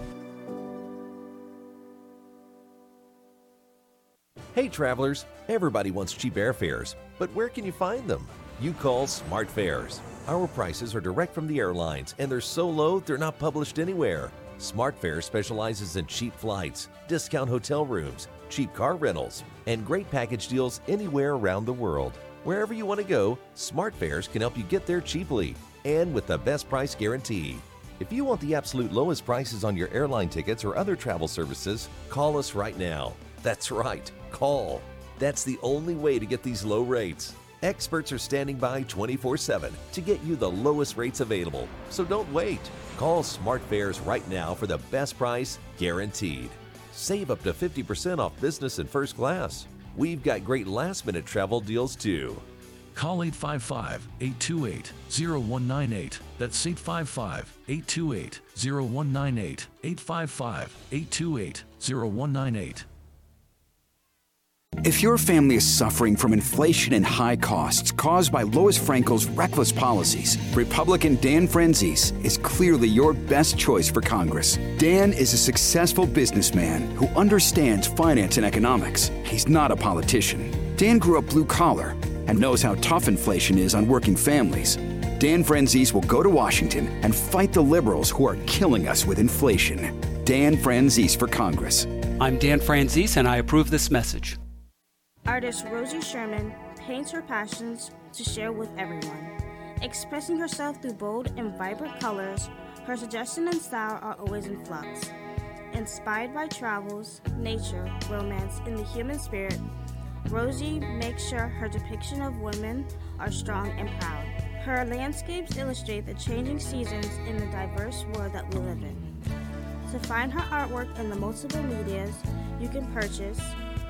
Hey travelers, everybody wants cheap airfares, but where can you find them? You call Smart Fares. Our prices are direct from the airlines and they're so low they're not published anywhere. Smart Fares specializes in cheap flights, discount hotel rooms, cheap car rentals, and great package deals anywhere around the world. Wherever you want to go, Smart Fares can help you get there cheaply and with the best price guarantee. If you want the absolute lowest prices on your airline tickets or other travel services, call us right now. That's right, call. That's the only way to get these low rates. Experts are standing by 24 7 to get you the lowest rates available, so don't wait. Call Smart Fares right now for the best price guaranteed. Save up to 50% off business and first class. We've got great last minute travel deals too. Call 855 828 0198. That's 855 828 0198. 855 828 0198. If your family is suffering from inflation and high costs caused by Lois Frankel's reckless policies, Republican Dan Franzese is clearly your best choice for Congress. Dan is a successful businessman who understands finance and economics. He's not a politician. Dan grew up blue collar and knows how tough inflation is on working families. Dan Franzese will go to Washington and fight the liberals who are killing us with inflation. Dan Franzese for Congress. I'm Dan Franzese, and I approve this message. Artist Rosie Sherman paints her passions to share with everyone. Expressing herself through bold and vibrant colors, her suggestion and style are always in flux. Inspired by travels, nature, romance, and the human spirit, Rosie makes sure her depiction of women are strong and proud. Her landscapes illustrate the changing seasons in the diverse world that we live in. To find her artwork in the multiple medias you can purchase,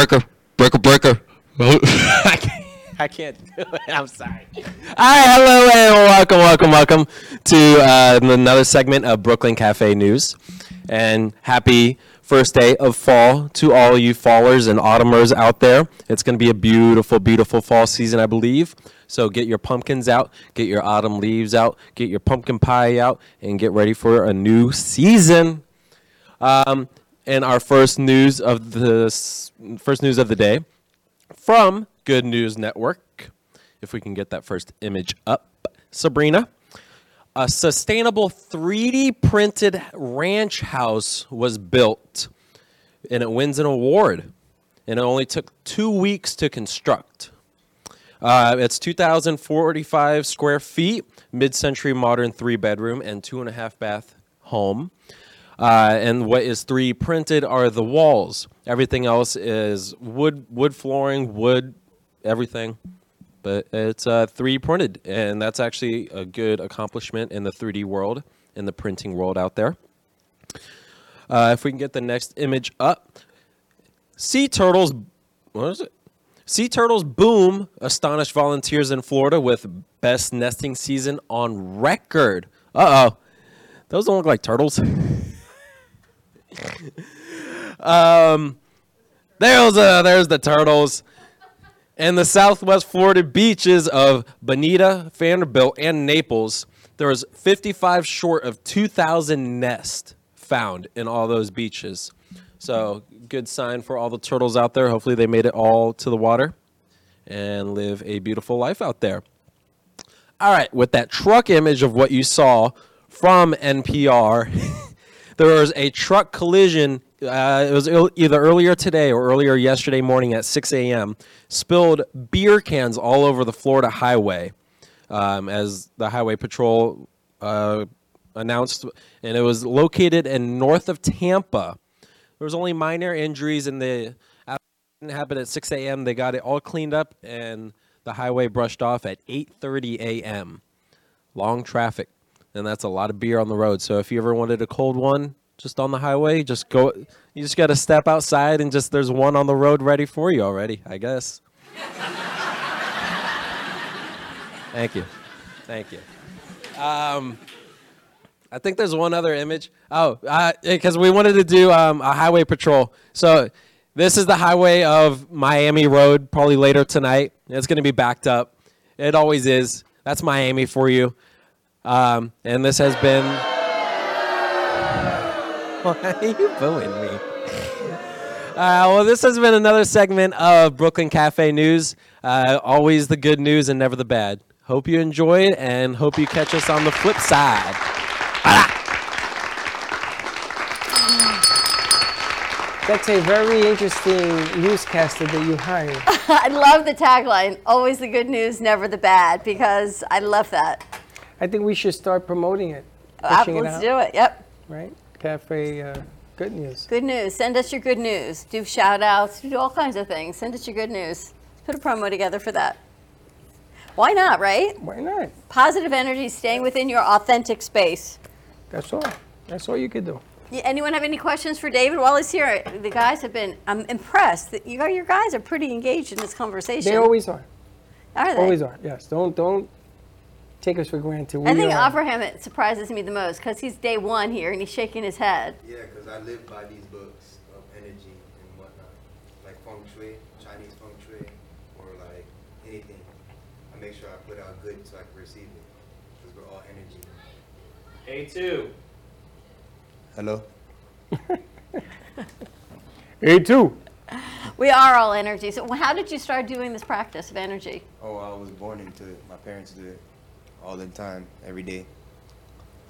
Breaker, breaker, breaker, breaker. I can't, I can't do it. I'm sorry. Hi, hello, and welcome, welcome, welcome to uh, another segment of Brooklyn Cafe News. And happy first day of fall to all you fallers and autumners out there. It's going to be a beautiful, beautiful fall season, I believe. So get your pumpkins out, get your autumn leaves out, get your pumpkin pie out, and get ready for a new season. Um, and our first news of the first news of the day from Good News Network. If we can get that first image up, Sabrina. A sustainable 3D printed ranch house was built, and it wins an award. And it only took two weeks to construct. Uh, it's 2,045 square feet, mid-century modern three-bedroom and two and a half bath home. Uh, and what is 3D printed are the walls. Everything else is wood, wood flooring, wood, everything. But it's uh, 3D printed, and that's actually a good accomplishment in the 3D world, in the printing world out there. Uh, if we can get the next image up, sea turtles. What is it? Sea turtles boom astonished volunteers in Florida with best nesting season on record. Uh oh, those don't look like turtles. um, there's uh, there's the turtles. In the southwest Florida beaches of Bonita, Vanderbilt, and Naples, there was 55 short of 2,000 nests found in all those beaches. So, good sign for all the turtles out there. Hopefully, they made it all to the water and live a beautiful life out there. All right, with that truck image of what you saw from NPR, there was a truck collision. Uh, it was either earlier today or earlier yesterday morning at 6 a.m. Spilled beer cans all over the Florida highway um, as the highway patrol uh, announced, and it was located in north of Tampa. There was only minor injuries, and the accident happened at 6 a.m. They got it all cleaned up, and the highway brushed off at 8:30 a.m. Long traffic, and that's a lot of beer on the road. So if you ever wanted a cold one, just on the highway, just go. You just got to step outside, and just there's one on the road ready for you already. I guess. Thank you, thank you. Um, I think there's one other image. Oh, because we wanted to do um, a highway patrol. So this is the highway of Miami Road. Probably later tonight, it's going to be backed up. It always is. That's Miami for you. Um, and this has been. Why are you booing me? Uh, well, this has been another segment of Brooklyn Cafe News. Uh, always the good news and never the bad. Hope you enjoyed and hope you catch us on the flip side. That's a very interesting newscaster that you hired. I love the tagline always the good news, never the bad, because I love that. I think we should start promoting it. Uh, pushing it let's out, do it. Yep. Right? Cafe uh, Good News. Good news. Send us your good news. Do shout outs. Do all kinds of things. Send us your good news. Put a promo together for that. Why not, right? Why not? Positive energy, staying within your authentic space. That's all. That's all you could do. Yeah, anyone have any questions for David while he's here? The guys have been, I'm impressed that you, got- your guys are pretty engaged in this conversation. They always are. Are they? Always are. Yes. Don't don't take us for granted. We I think are. Abraham it surprises me the most because he's day one here and he's shaking his head. Yeah, because I live by these books of energy and whatnot, like feng shui, Chinese feng shui, or like anything. I make sure I put out good so I can receive it, because we're all energy. A two. Hello. A two. We are all energy. So how did you start doing this practice of energy? Oh, I was born into it. My parents did. it all the time, every day.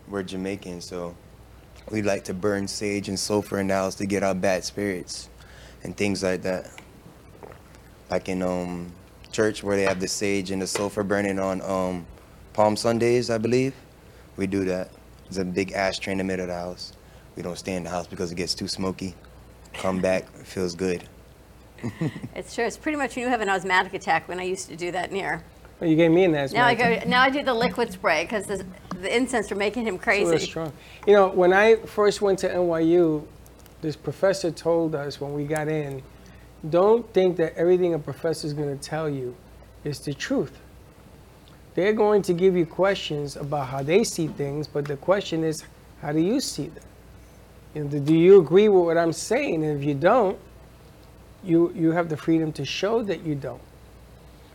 We're Jamaican, so we like to burn sage and sulfur in the house to get our bad spirits and things like that. Like in um, church where they have the sage and the sulfur burning on um, Palm Sundays, I believe. We do that. There's a big ashtray in the middle of the house. We don't stay in the house because it gets too smoky. Come back, it feels good. It's true. It's pretty much when you have an asthmatic attack when I used to do that near. Well, you gave me an asthma. Now I go. Now I do the liquid spray because the, the incense are making him It's crazy. strong. You know, when I first went to NYU, this professor told us when we got in, don't think that everything a professor is going to tell you is the truth. They're going to give you questions about how they see things, but the question is, how do you see them? You know, do you agree with what I'm saying? And if you don't, you, you have the freedom to show that you don't.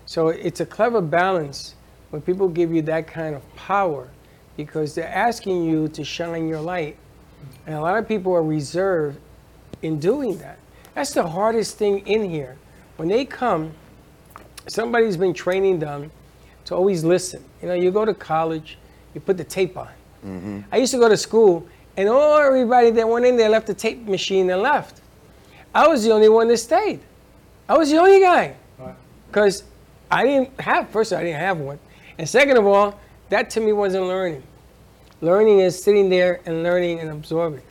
So it's a clever balance when people give you that kind of power because they're asking you to shine your light. And a lot of people are reserved in doing that. That's the hardest thing in here. When they come, somebody's been training them to always listen. You know, you go to college, you put the tape on. Mm-hmm. I used to go to school, and all everybody that went in there left the tape machine and left. I was the only one that stayed. I was the only guy. Because I didn't have, first all, I didn't have one. And second of all, that to me wasn't learning. Learning is sitting there and learning and absorbing.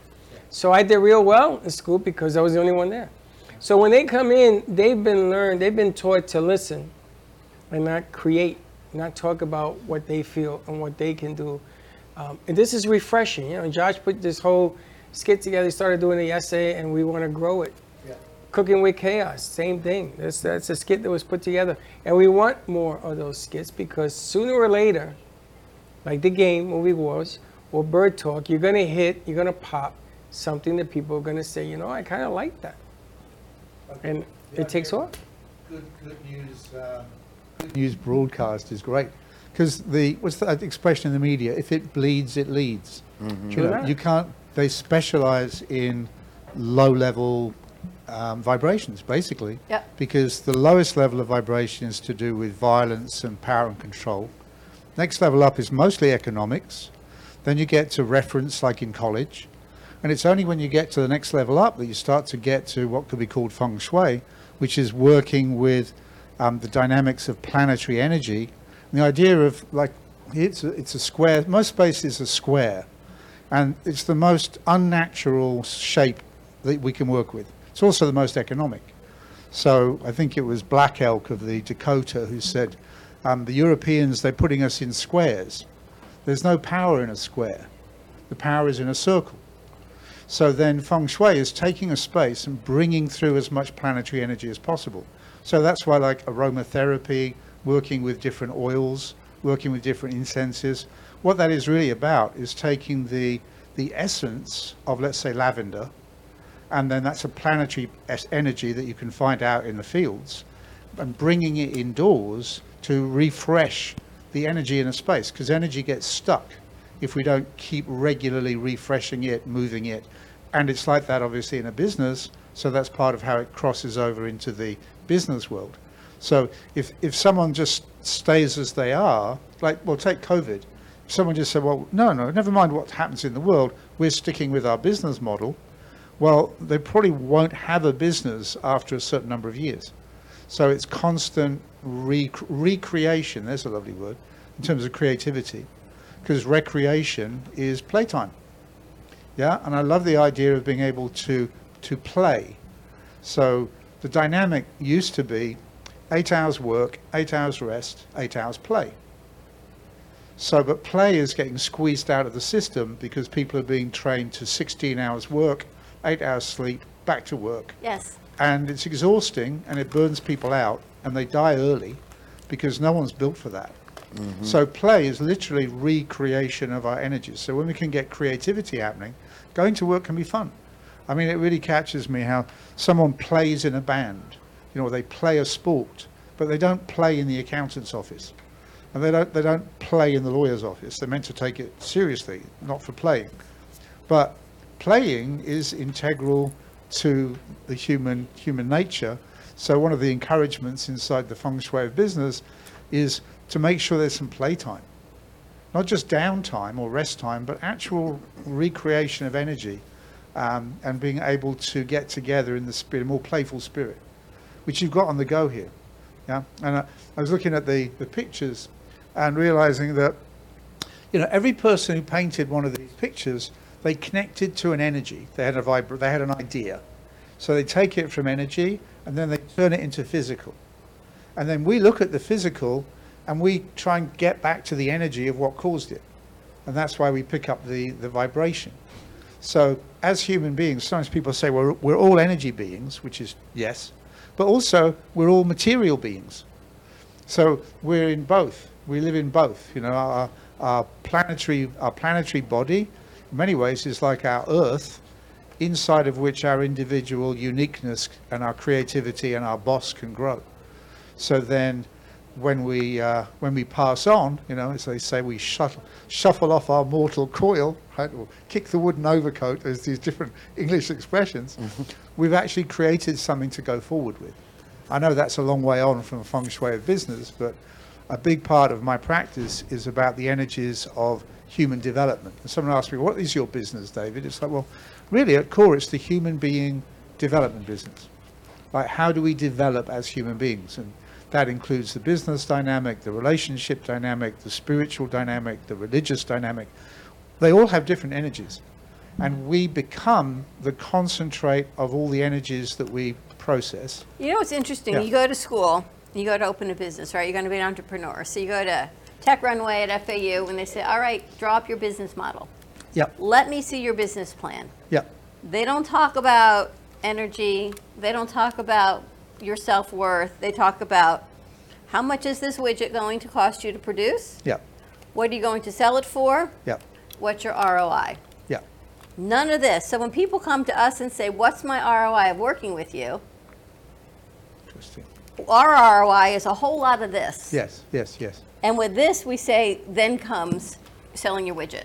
So I did real well in school because I was the only one there. So when they come in, they've been learned, they've been taught to listen and not create, not talk about what they feel and what they can do. Um, and this is refreshing. You know, Josh put this whole skit together. He started doing the essay, and we want to grow it. Cooking with Chaos, same thing. That's, that's a skit that was put together. And we want more of those skits because sooner or later, like the game, Movie Wars, or Bird Talk, you're going to hit, you're going to pop something that people are going to say, you know, I kind of like that. And it takes off. Good, good news. Um, good news broadcast is great because the what's that expression in the media? If it bleeds, it leads. Mhm. You, know, you can't. They specialize in low-level um, vibrations, basically. Yep. Because the lowest level of vibration is to do with violence and power and control. Next level up is mostly economics. Then you get to reference, like in college. And it's only when you get to the next level up that you start to get to what could be called feng shui, which is working with um, the dynamics of planetary energy. And the idea of like, it's a, it's a square, most space is a square. And it's the most unnatural shape that we can work with. It's also the most economic. So I think it was Black Elk of the Dakota who said, um, the Europeans, they're putting us in squares. There's no power in a square. The power is in a circle. So then feng shui is taking a space and bringing through as much planetary energy as possible. So that's why like aromatherapy, working with different oils, working with different incenses, what that is really about is taking the, the essence of, let's say, lavender, and then that's a planetary energy that you can find out in the fields, and bringing it indoors to refresh the energy in a space, because energy gets stuck if we don't keep regularly refreshing it, moving it. And it's like that obviously in a business, so that's part of how it crosses over into the business world. So if, if someone just stays as they are, like, well, take COVID. If someone just said, well, no, no, never mind what happens in the world, we're sticking with our business model, well, they probably won't have a business after a certain number of years. So it's constant rec- recreation, there's a lovely word, in terms of creativity, because recreation is playtime. Yeah, and I love the idea of being able to, to play. So the dynamic used to be eight hours work, eight hours rest, eight hours play. So, but play is getting squeezed out of the system because people are being trained to 16 hours work, eight hours sleep, back to work. Yes. And it's exhausting and it burns people out and they die early because no one's built for that. Mm-hmm. So play is literally recreation of our energies. So when we can get creativity happening, going to work can be fun. I mean, it really catches me how someone plays in a band. You know, they play a sport, but they don't play in the accountant's office. And they don't, they don't play in the lawyer's office. They're meant to take it seriously, not for playing. But playing is integral to the human human nature. So one of the encouragements inside the feng shui of business is to make sure there's some playtime, not just downtime or rest time, but actual recreation of energy, um, and being able to get together in the spirit, a more playful spirit, which you've got on the go here. Yeah, and I, I was looking at the, the pictures and realizing that, you know, every person who painted one of these pictures, they connected to an energy. They had a vibra- they had an idea. So they take it from energy and then they turn it into physical. And then we look at the physical and we try and get back to the energy of what caused it. And that's why we pick up the, the vibration. So as human beings, sometimes people say we're, we're all energy beings, which is yes, but also we're all material beings. So we're in both. We live in both. You know, our, our planetary our planetary body, many ways, is like our Earth, inside of which our individual uniqueness and our creativity and our boss can grow. So then, when we uh, when we pass on, you know, as they say, we shuffle shuffle off our mortal coil, right, or kick the wooden overcoat. There's these different English expressions. We've actually created something to go forward with. I know that's a long way on from feng shui of business, but a big part of my practice is about the energies of human development. And someone asked me, "What is your business, David?" It's like, well, really, at core, it's the human being development business. Like, how do we develop as human beings? And that includes the business dynamic, the relationship dynamic, the spiritual dynamic, the religious dynamic. They all have different energies. And we become the concentrate of all the energies that we process. You know what's interesting? Yeah. You go to school, you go to open a business, right? You're going to be an entrepreneur. So you go to Tech Runway at FAU and they say, all right, draw up your business model. Yep. Let me see your business plan. Yep. They don't talk about energy. They don't talk about your self worth. They talk about how much is this widget going to cost you to produce? Yep. What are you going to sell it for? Yep. What's your ROI? Yep. None of this. So when people come to us and say, What's my ROI of working with you? Interesting. Our ROI is a whole lot of this. Yes, yes, yes, And with this, we say, then comes selling your widget.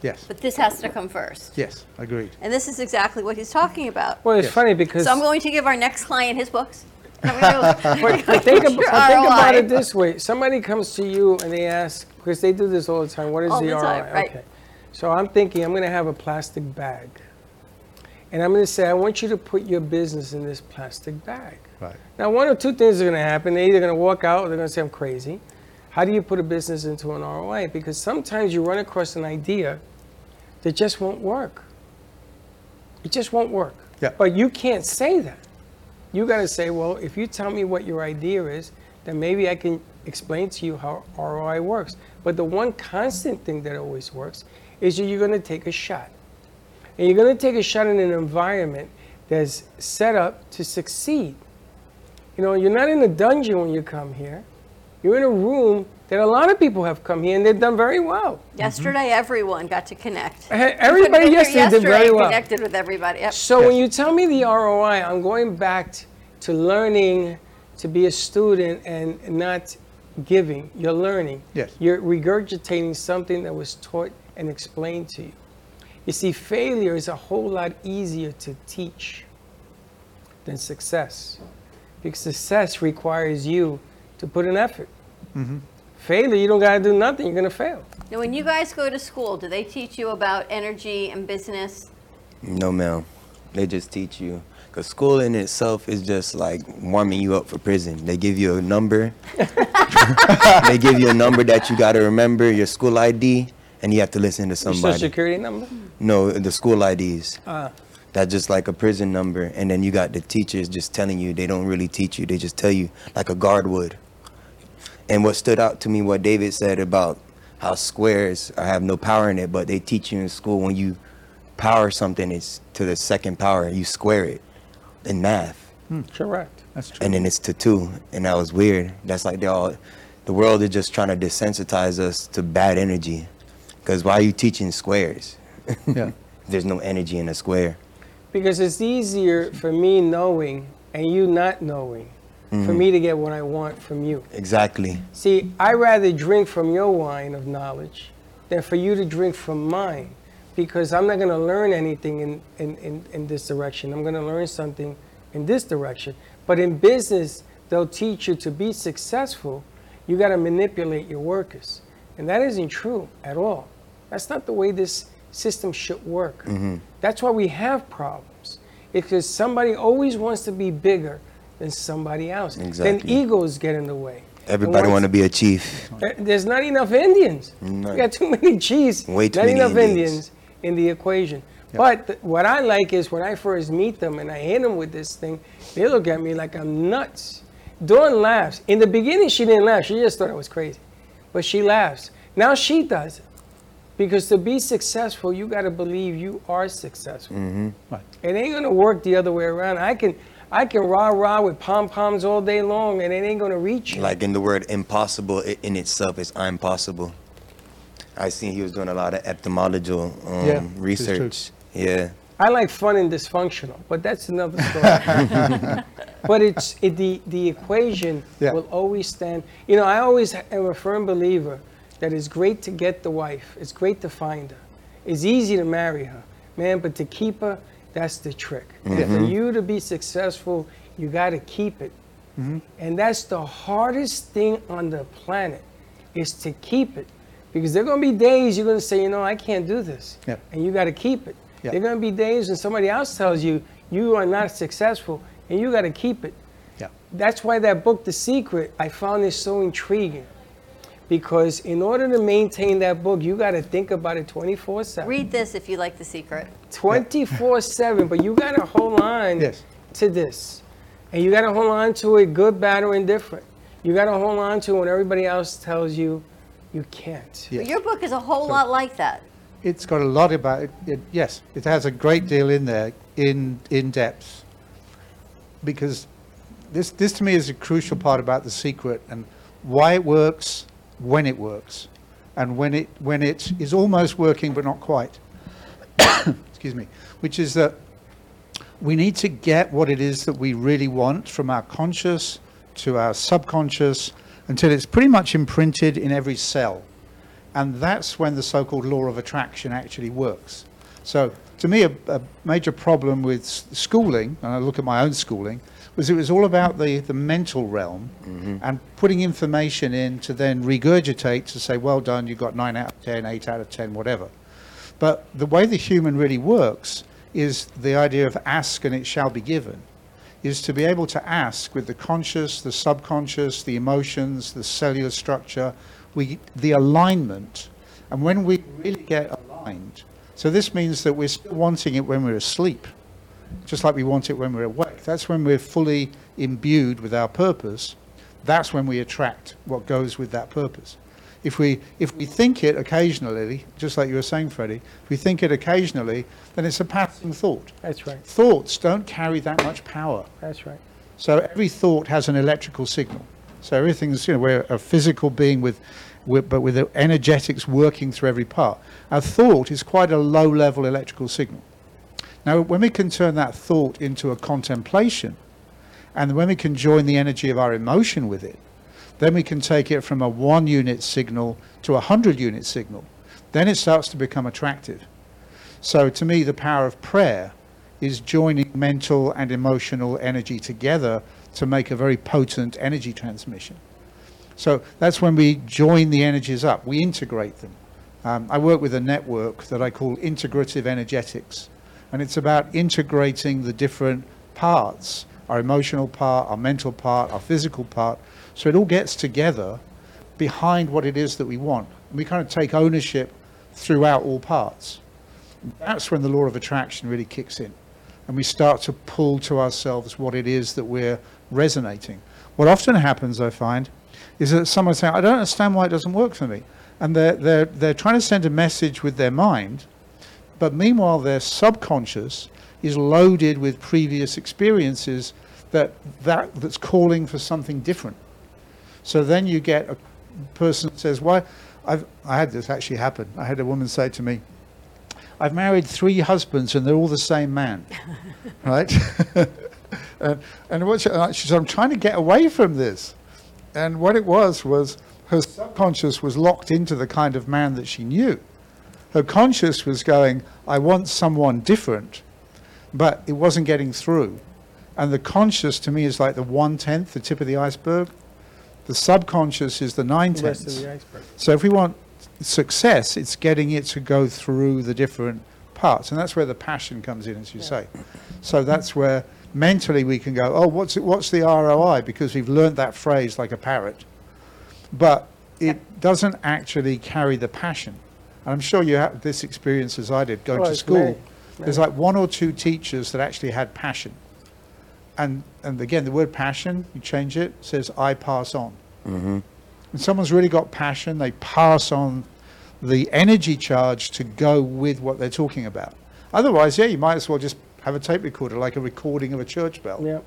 yes, But this has to come first. yes, agreed. And this is exactly what he's talking about. Well, it's funny because So I'm going to give our next client his books. I'm gonna But, but think, ab- Your but think about ROI. it this way: somebody comes to you and they ask, because they do this all the time. What is All the the ROI? right. Okay. So I'm thinking I'm going to have a plastic bag, and I'm going to say I want you to put your business in this plastic bag. Right. Now, one or two things are going to happen. They're either going to walk out or they're going to say I'm crazy. How do you put a business into an ROI? Because sometimes you run across an idea that just won't work. It just won't work. Yeah. But you can't say that. You got to say, well, if you tell me what your idea is, then maybe I can explain to you how ROI works. But the one constant thing that always works is that you're going to take a shot. And you're going to take a shot in an environment that's set up to succeed. You know, you're not in a dungeon when you come here. You're in a room that a lot of people have come here and they've done very well. Mm-hmm. Yesterday, everyone got to connect. Everybody You couldn't yesterday get did very well. Connected with everybody. Yep. So when you tell me the ROI, I'm going back t- to learning to be a student and not giving. You're learning. Yes. You're regurgitating something that was taught and explained to you. You see, failure is a whole lot easier to teach than success. Because success requires you to put an effort. Mm-hmm. Failure, you don't got to do nothing, you're going to fail. Now, when you guys go to school, do they teach you about energy and business? No, ma'am. They just teach you. Because school in itself is just like warming you up for prison. They give you a number. they give you a number that you got to remember, your school ID, and you have to listen to Your social somebody. security number? No, the school IDs. Ah. That's just like a prison number. And then you got the teachers just telling you, they don't really teach you. They just tell you like a guard would. And what stood out to me, what David said about how squares I have no power in it, but they teach you in school when you power something, it's to the second power. You square it in math. Hmm, correct. That's true. And then it's to two. And that was weird. That's like they all, the world is just trying to desensitize us to bad energy. Because why are you teaching squares? Yeah. There's no energy in a square. Because it's easier for me knowing and you not knowing for Mhm. me to get what I want from you. Exactly. See, I rather drink from your wine of knowledge than for you to drink from mine because I'm not going to learn anything in, in, in, in this direction. I'm going to learn something in this direction. But in business, they'll teach you to be successful, you got to manipulate your workers. And that isn't true at all. That's not the way this system should work. Mhm. That's why we have problems. It's because somebody always wants to be bigger than somebody else. Exactly. Then egos get in the way. Everybody want to be a chief. Uh, There's not enough Indians. No. We got too many chiefs. Way too not many enough Indians. Indians. in the equation. But th- what I like is when I first meet them and I hit them with this thing, they look at me like I'm nuts. Dawn laughs. In the beginning, she didn't laugh. She just thought I was crazy. But she laughs. Now she does. Because to be successful, you got to believe you are successful. Mm-hmm. It ain't gonna work the other way around. I can, I can rah rah with pom poms all day long, and it ain't gonna reach you. Like in the word impossible i- in itself is I'm. I seen he was doing a lot of etymological um, Yeah, this research. Yeah. I like fun and dysfunctional, but that's another story. but it's it, the the equation Yeah. will always stand. You know, I always am a firm believer that it's great to get the wife. It's great to find her. It's easy to marry her, man. But to keep her, that's the trick. For Mhm. you to be successful, you got to keep it. Mhm. And that's the hardest thing on the planet is to keep it. Because there are going to be days you're going to say, you know, I can't do this. Yeah. And you got to keep it. Yeah. There are going to be days when somebody else tells you you are not successful and you got to keep it. Yeah. That's why that book, The Secret, I found it so intriguing. Because in order to maintain that book, you got to think about it 24 7. Read this if you like The Secret. 24 7, but you got to hold on Yes. to this. And you got to hold on to it good, bad, or indifferent. You got to hold on to it when everybody else tells you you can't. But your book is a whole lot like that. It's got a lot about it. it. Yes, it has a great deal in there in in depth. Because this this to me is a crucial part about the secret and why it works, when it works, and when it when it is almost working but not quite. Excuse me. Which is that we need to get what it is that we really want from our conscious to our subconscious until it's pretty much imprinted in every cell. And that's when the so-called law of attraction actually works. So to me, a, a major problem with schooling, and I look at my own schooling, was it was all about the, the mental realm mm-hmm. and putting information in to then regurgitate to say, well done, you got 9 out of 10, 8 out of 10, whatever. But the way the human really works is the idea of ask and it shall be given, is to be able to ask with the conscious, the subconscious, the emotions, the cellular structure, we, the alignment. And when we really get aligned, so this means that we're still wanting it when we're asleep, just like we want it when we're awake. That's when we're fully imbued with our purpose. That's when we attract what goes with that purpose. If we, if we think it occasionally, just like you were saying, Freddie, if we think it occasionally, then it's a passing thought. That's right. Thoughts don't carry that much power. That's right. So every thought has an electrical signal. So everything's, you know, we're a physical being with, with, but with energetics working through every part. Our thought is quite a low level electrical signal. Now, when we can turn that thought into a contemplation, and when we can join the energy of our emotion with it, then we can take it from a one unit signal to a hundred unit signal. Then it starts to become attractive. So to me, the power of prayer is joining mental and emotional energy together to make a very potent energy transmission. So that's when we join the energies up, we integrate them. Um, I work with a network that I call integrative energetics, and it's about integrating the different parts our emotional part, our mental part, our physical part so it all gets together behind what it is that we want. And we kind of take ownership throughout all parts. That's when the law of attraction really kicks in. And we start to pull to ourselves what it is that we're resonating. What often happens, I find, is that someone saying, I don't understand why it doesn't work for me. And they're, they're, they're trying to send a message with their mind, but meanwhile, their subconscious is loaded with previous experiences that, that that's calling for something different. So then you get a person says, "Why?" I've I had this actually happen. I had a woman say to me, "I've married three husbands and they're all the same man," right? and and what she, she said, "I'm trying to get away from this," and what it was was her subconscious was locked into the kind of man that she knew. Her conscious was going, "I want someone different," but it wasn't getting through. And the conscious to me is like the one tenth, the tip of the iceberg. The subconscious is the nine The rest of tenths. the. So if we want success, it's getting it to go through the different parts, and that's where the passion comes in, as you say. So that's where mentally we can go, oh, what's, it, what's the ROI? Because we've learned that phrase like a parrot. But it doesn't actually carry the passion. And I'm sure you have this experience as I did going Oh, to school. many, There's like one or two teachers that actually had passion. And, and again, the word passion, you change it, says, I pass on. Mm-hmm. When someone's really got passion, they pass on the energy charge to go with what they're talking about. Otherwise, yeah, you might as well just have a tape recorder, like a recording of a church bell. Yeah.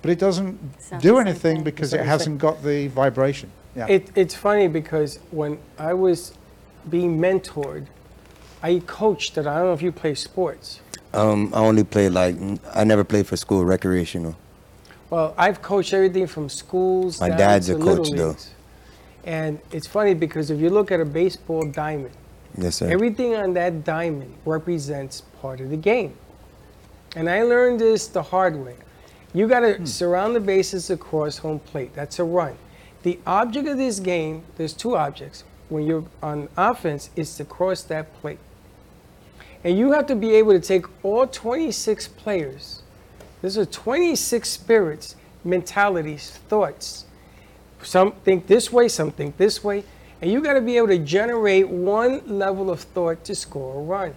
But it doesn't Sounds do anything because it hasn't got the vibration. Yeah. It, it's funny because when I was being mentored, I coached that I don't know if you play sports. Um, I only play like I never played for school recreational. Well, I've coached everything from schools. My dad's a coach, though. And it's funny because if you look at a baseball diamond, Yes, sir. everything on that diamond represents part of the game. And I learned this the hard way. You got to surround the bases across home plate. That's a run. The object of this game, there's two objects. When you're on offense, is to cross that plate. And you have to be able to take all 26 players. This are 26 spirits, mentalities, thoughts. Some think this way, some think this way. And you got to be able to generate one level of thought to score a run.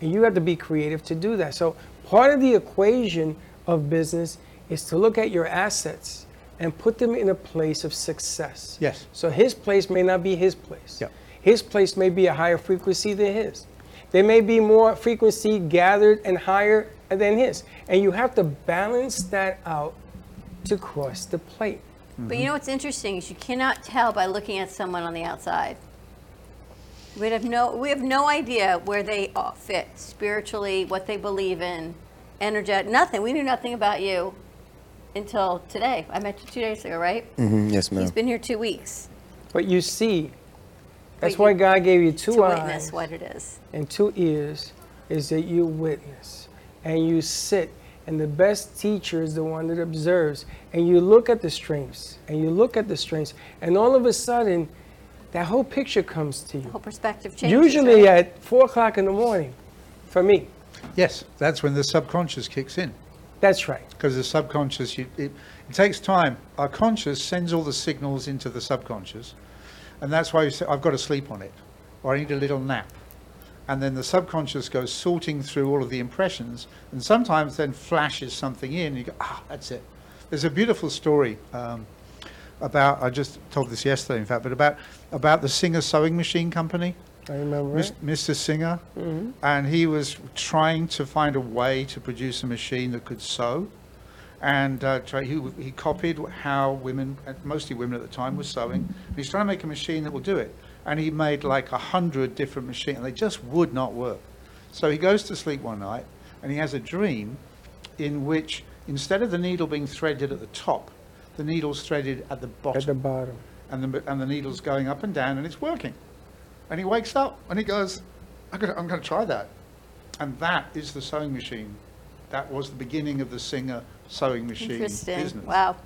And you have to be creative to do that. So part of the equation of business is to look at your assets and put them in a place of success. Yes. So his place may not be his place. Yeah. His place may be a higher frequency than his. There may be more frequency gathered and higher than his. And you have to balance that out to cross the plate. But you know what's interesting is you cannot tell by looking at someone on the outside. We have no we have no idea where they uh, fit spiritually, what they believe in, energetic, nothing. We knew nothing about you until today. I met you two days ago, right? hmm Yes, ma'am. He's been here two weeks But you see, that's But why you- God gave you two to eyes witness what it is. and two ears, is that you witness and you sit. And the best teacher is the one that observes. And you look at the strengths and you look at the strengths, and all of a sudden, that whole picture comes to you. Whole perspective changes. Usually right? at four o'clock in the morning, for me. Yes, that's when the subconscious kicks in. That's right. Because the subconscious, you, it, it takes time. Our conscious sends all the signals into the subconscious, and that's why you say, I've got to sleep on it, or I need a little nap. And then the subconscious goes sorting through all of the impressions, and sometimes then flashes something in, and you go, ah, that's it. There's a beautiful story um, about, I just told this yesterday, in fact, but about, about the Singer Sewing Machine Company. I remember Mis- Mr. Singer, Mhm. and he was trying to find a way to produce a machine that could sew. And uh, he, he copied how women, mostly women at the time, were sewing. And he's trying to make a machine that will do it. And he made like a hundred different machines, and they just would not work. So he goes to sleep one night, and he has a dream in which instead of the needle being threaded at the top, the needle's threaded at the bottom. At the bottom. And the, and the needle's going up and down, and it's working. And he wakes up and he goes, I'm going to I'm going to try that. And that is the sewing machine. That was the beginning of the Singer sewing machine Interesting. business. Wow.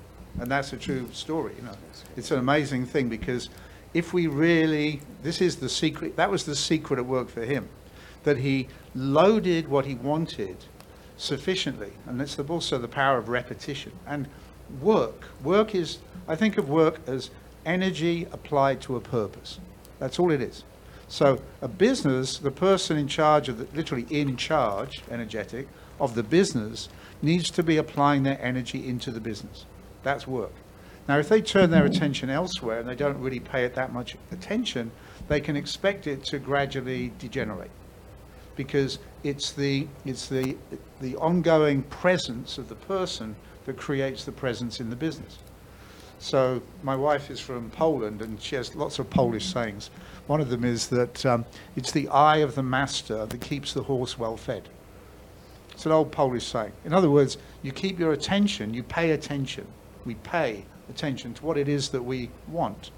And that's a true story, you know. It's an amazing thing because if we really, this is the secret, that was the secret at work for him, that he loaded what he wanted sufficiently. And it's also the power of repetition. And work, work is, I think of work as energy applied to a purpose. That's all it is. So a business, the person in charge of the, literally in charge, energetic, of the business needs to be applying their energy into the business. That's work. Now, if they turn their attention elsewhere and they don't really pay it that much attention, they can expect it to gradually degenerate because it's the, it's the, the ongoing presence of the person that creates the presence in the business. So my wife is from Poland and she has lots of Polish sayings. One of them is that um, it's the eye of the master that keeps the horse well fed. It's an old Polish saying. In other words, you keep your attention, you pay attention. We pay attention to what it is that we want.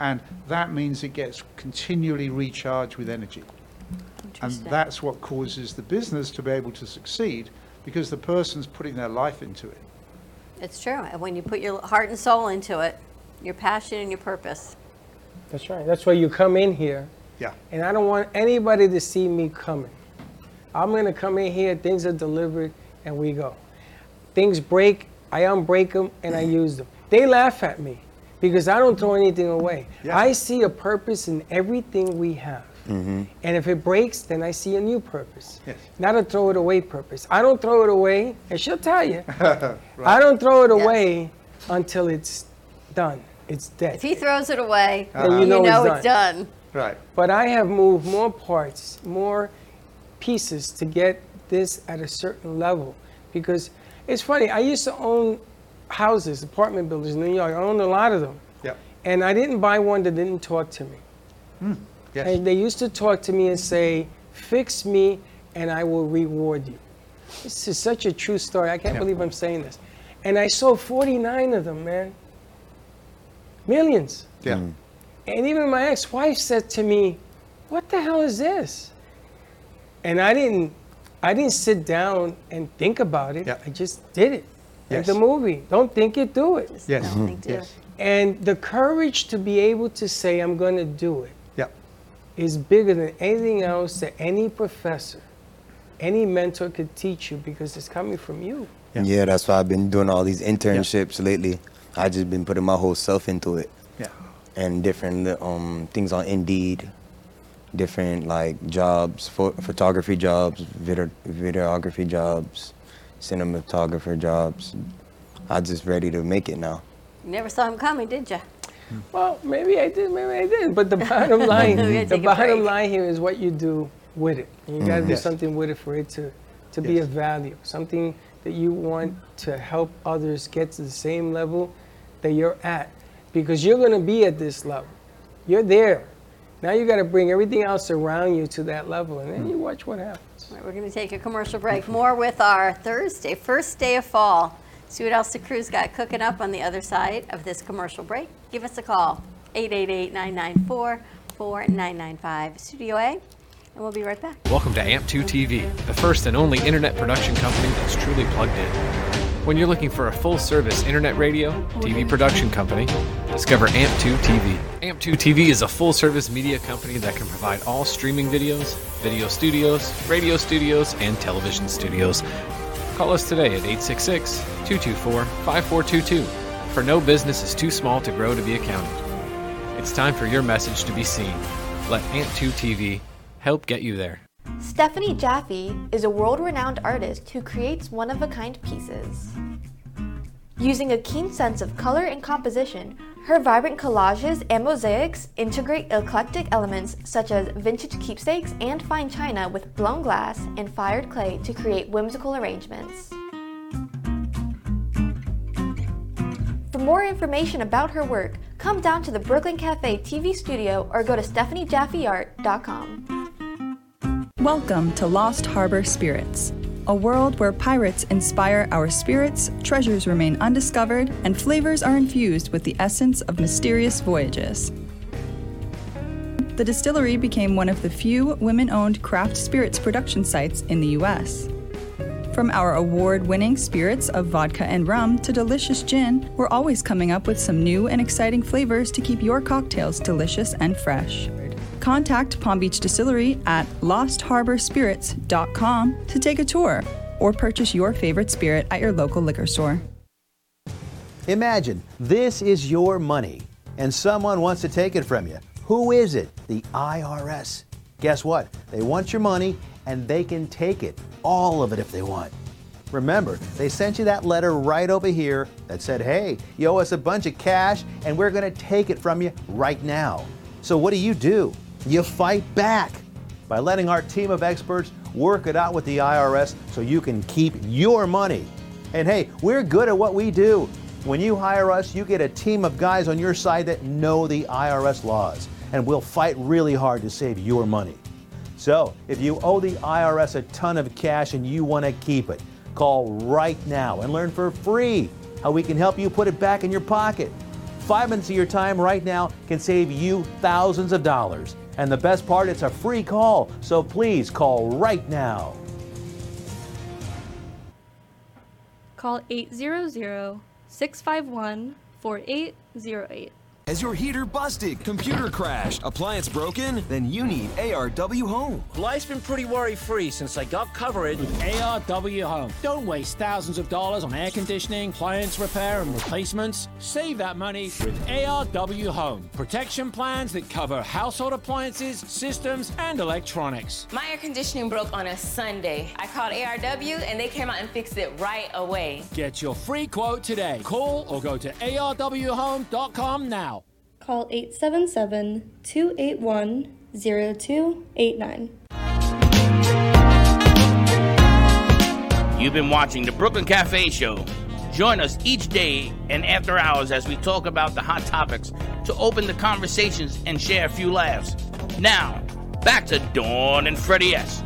And that means it gets continually recharged with energy. And that's what causes the business to be able to succeed because the person's putting their life into it. It's true. And when you put your heart and soul into it, your passion and your purpose. That's right. That's why you come in here. Yeah. And I don't want anybody to see me coming. I'm going to come in here, things are delivered, and we go. things break, I unbreak them and I use them. They laugh at me because I don't throw anything away. I see a purpose in everything we have. Mm-hmm. And if it breaks, then I see a new purpose. Yes. Not a throw it away purpose. I don't throw it away, and she'll tell you. I don't throw it away until it's done. It's dead. If he throws it away, Then you know, it's done. Right. But I have moved more parts, more pieces to get this at a certain level. Because it's funny, I used to own houses, apartment buildings in New York. I owned a lot of them. Yep. And I didn't buy one that didn't talk to me. Yes. And they used to talk to me and say, fix me and I will reward you. This is such a true story. I can't Yeah. believe I'm saying this. And I sold 49 of them, man. Millions. Yeah. Mm. And even my ex-wife said to me, "What the hell is this?" And I didn't, I didn't sit down and think about it. I just did it, like the movie. Don't think it, do it. Yes. don't think, do Yes. And the courage to be able to say, "I'm going to do it," Yep. Is bigger than anything else that any professor, any mentor could teach you because it's coming from you. Yeah. that's why I've been doing all these internships lately. I just been putting my whole self into it. Yeah. And different um things on Indeed, different like jobs, pho- photography jobs, video, videography jobs, cinematographer jobs. I'm just ready to make it now. You never saw him coming, did you? Hmm. Well, maybe I did, maybe I didn't. But the bottom line, the bottom break. line here is what you do with it. You got to do Yes. something with it for it to, to be of value. Something that you want to help others get to the same level that you're at, because you're going to be at this level. You're there. Now you got to bring everything else around you to that level, and then hmm. you watch what happens. All right, we're going to take a commercial break. More with our Thursday, first day of fall. See what else the crew's got cooking up on the other side of this commercial break. Give us a call, 888-994-4995, Studio A, and we'll be right back. Welcome to AMP2 TV, the first and only internet production company that's truly plugged in. When you're looking for a full service internet radio, TV production company, discover AMP2 TV. AMP2 TV is a full service media company that can provide all streaming videos, video studios, radio studios, and television studios. Call us today at 866 224 5422, for no business is too small to grow to be accounted. It's time for your message to be seen. Let AMP2 TV help get you there. Stephanie Jaffe is a world renowned artist who creates one of a kind pieces. Using a keen sense of color and composition, her vibrant collages and mosaics integrate eclectic elements such as vintage keepsakes and fine china with blown glass and fired clay to create whimsical arrangements. For more information about her work, come down to the Brooklyn Cafe TV studio or go to stephaniejaffeart.com. Welcome to Lost Harbor Spirits, a world where pirates inspire our spirits, treasures remain undiscovered, and flavors are infused with the essence of mysterious voyages. The distillery became one of the few women owned craft spirits production sites in the U.S. From our award winning spirits of vodka and rum to delicious gin, we're always coming up with some new and exciting flavors to keep your cocktails delicious and fresh. Contact Palm Beach Distillery at lostharborspirits.com to take a tour or purchase your favorite spirit at your local liquor store. Imagine this is your money and someone wants to take it from you. Who is it? The IRS. Guess what? They want your money and they can take it, all of it if they want. Remember, they sent you that letter right over here that said, hey, you owe us a bunch of cash and we're going to take it from you right now. So what do you do? You fight back by letting our team of experts work it out with the IRS so you can keep your money. And hey, we're good at what we do. When you hire us, you get a team of guys on your side that know the IRS laws, and we'll fight really hard to save your money. So, if you owe the IRS a ton of cash and you want to keep it, call right now and learn for free how we can help you put it back in your pocket. Five minutes of your time right now can save you thousands of dollars. And the best part, it's a free call, so please call right now. Call 800 651 4808. Has your heater busted, computer crashed, appliance broken? Then you need ARW Home. Life's been pretty worry-free since I got covered with ARW Home. Don't waste thousands of dollars on air conditioning, appliance repair, and replacements. Save that money with ARW Home. Protection plans that cover household appliances, systems, and electronics. My air conditioning broke on a Sunday. I called ARW and they came out and fixed it right away. Get your free quote today. Call or go to arwhome.com now. Call 877 281 0289. You've been watching the Brooklyn Cafe Show. Join us each day and after hours as we talk about the hot topics to open the conversations and share a few laughs. Now, back to Dawn and Freddie S.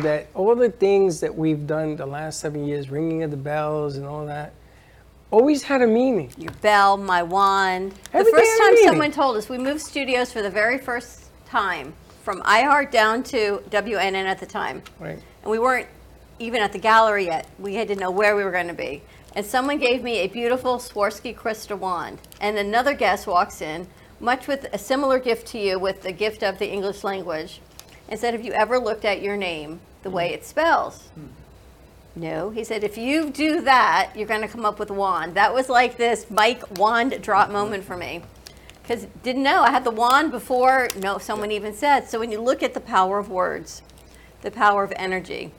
that all the things that we've done the last seven years, ringing of the bells and all that, always had a meaning? Your bell, my wand. Everything the first time someone told us we moved studios for the very first time from iHeart down to WNN at the time. Right. And we weren't even at the gallery yet. We had to know where we were going to be. And someone gave me a beautiful Swarovski crystal wand. And another guest walks in, much with a similar gift to you, with the gift of the English language, and said, Have you ever looked at your name the way mm. it spells? Mm. No. He said, If you do that, you're going to come up with a wand. That was like this Mike wand drop mm-hmm. moment for me. Because didn't know. I had the wand before no someone even said. So when you look at the power of words, the power of energy,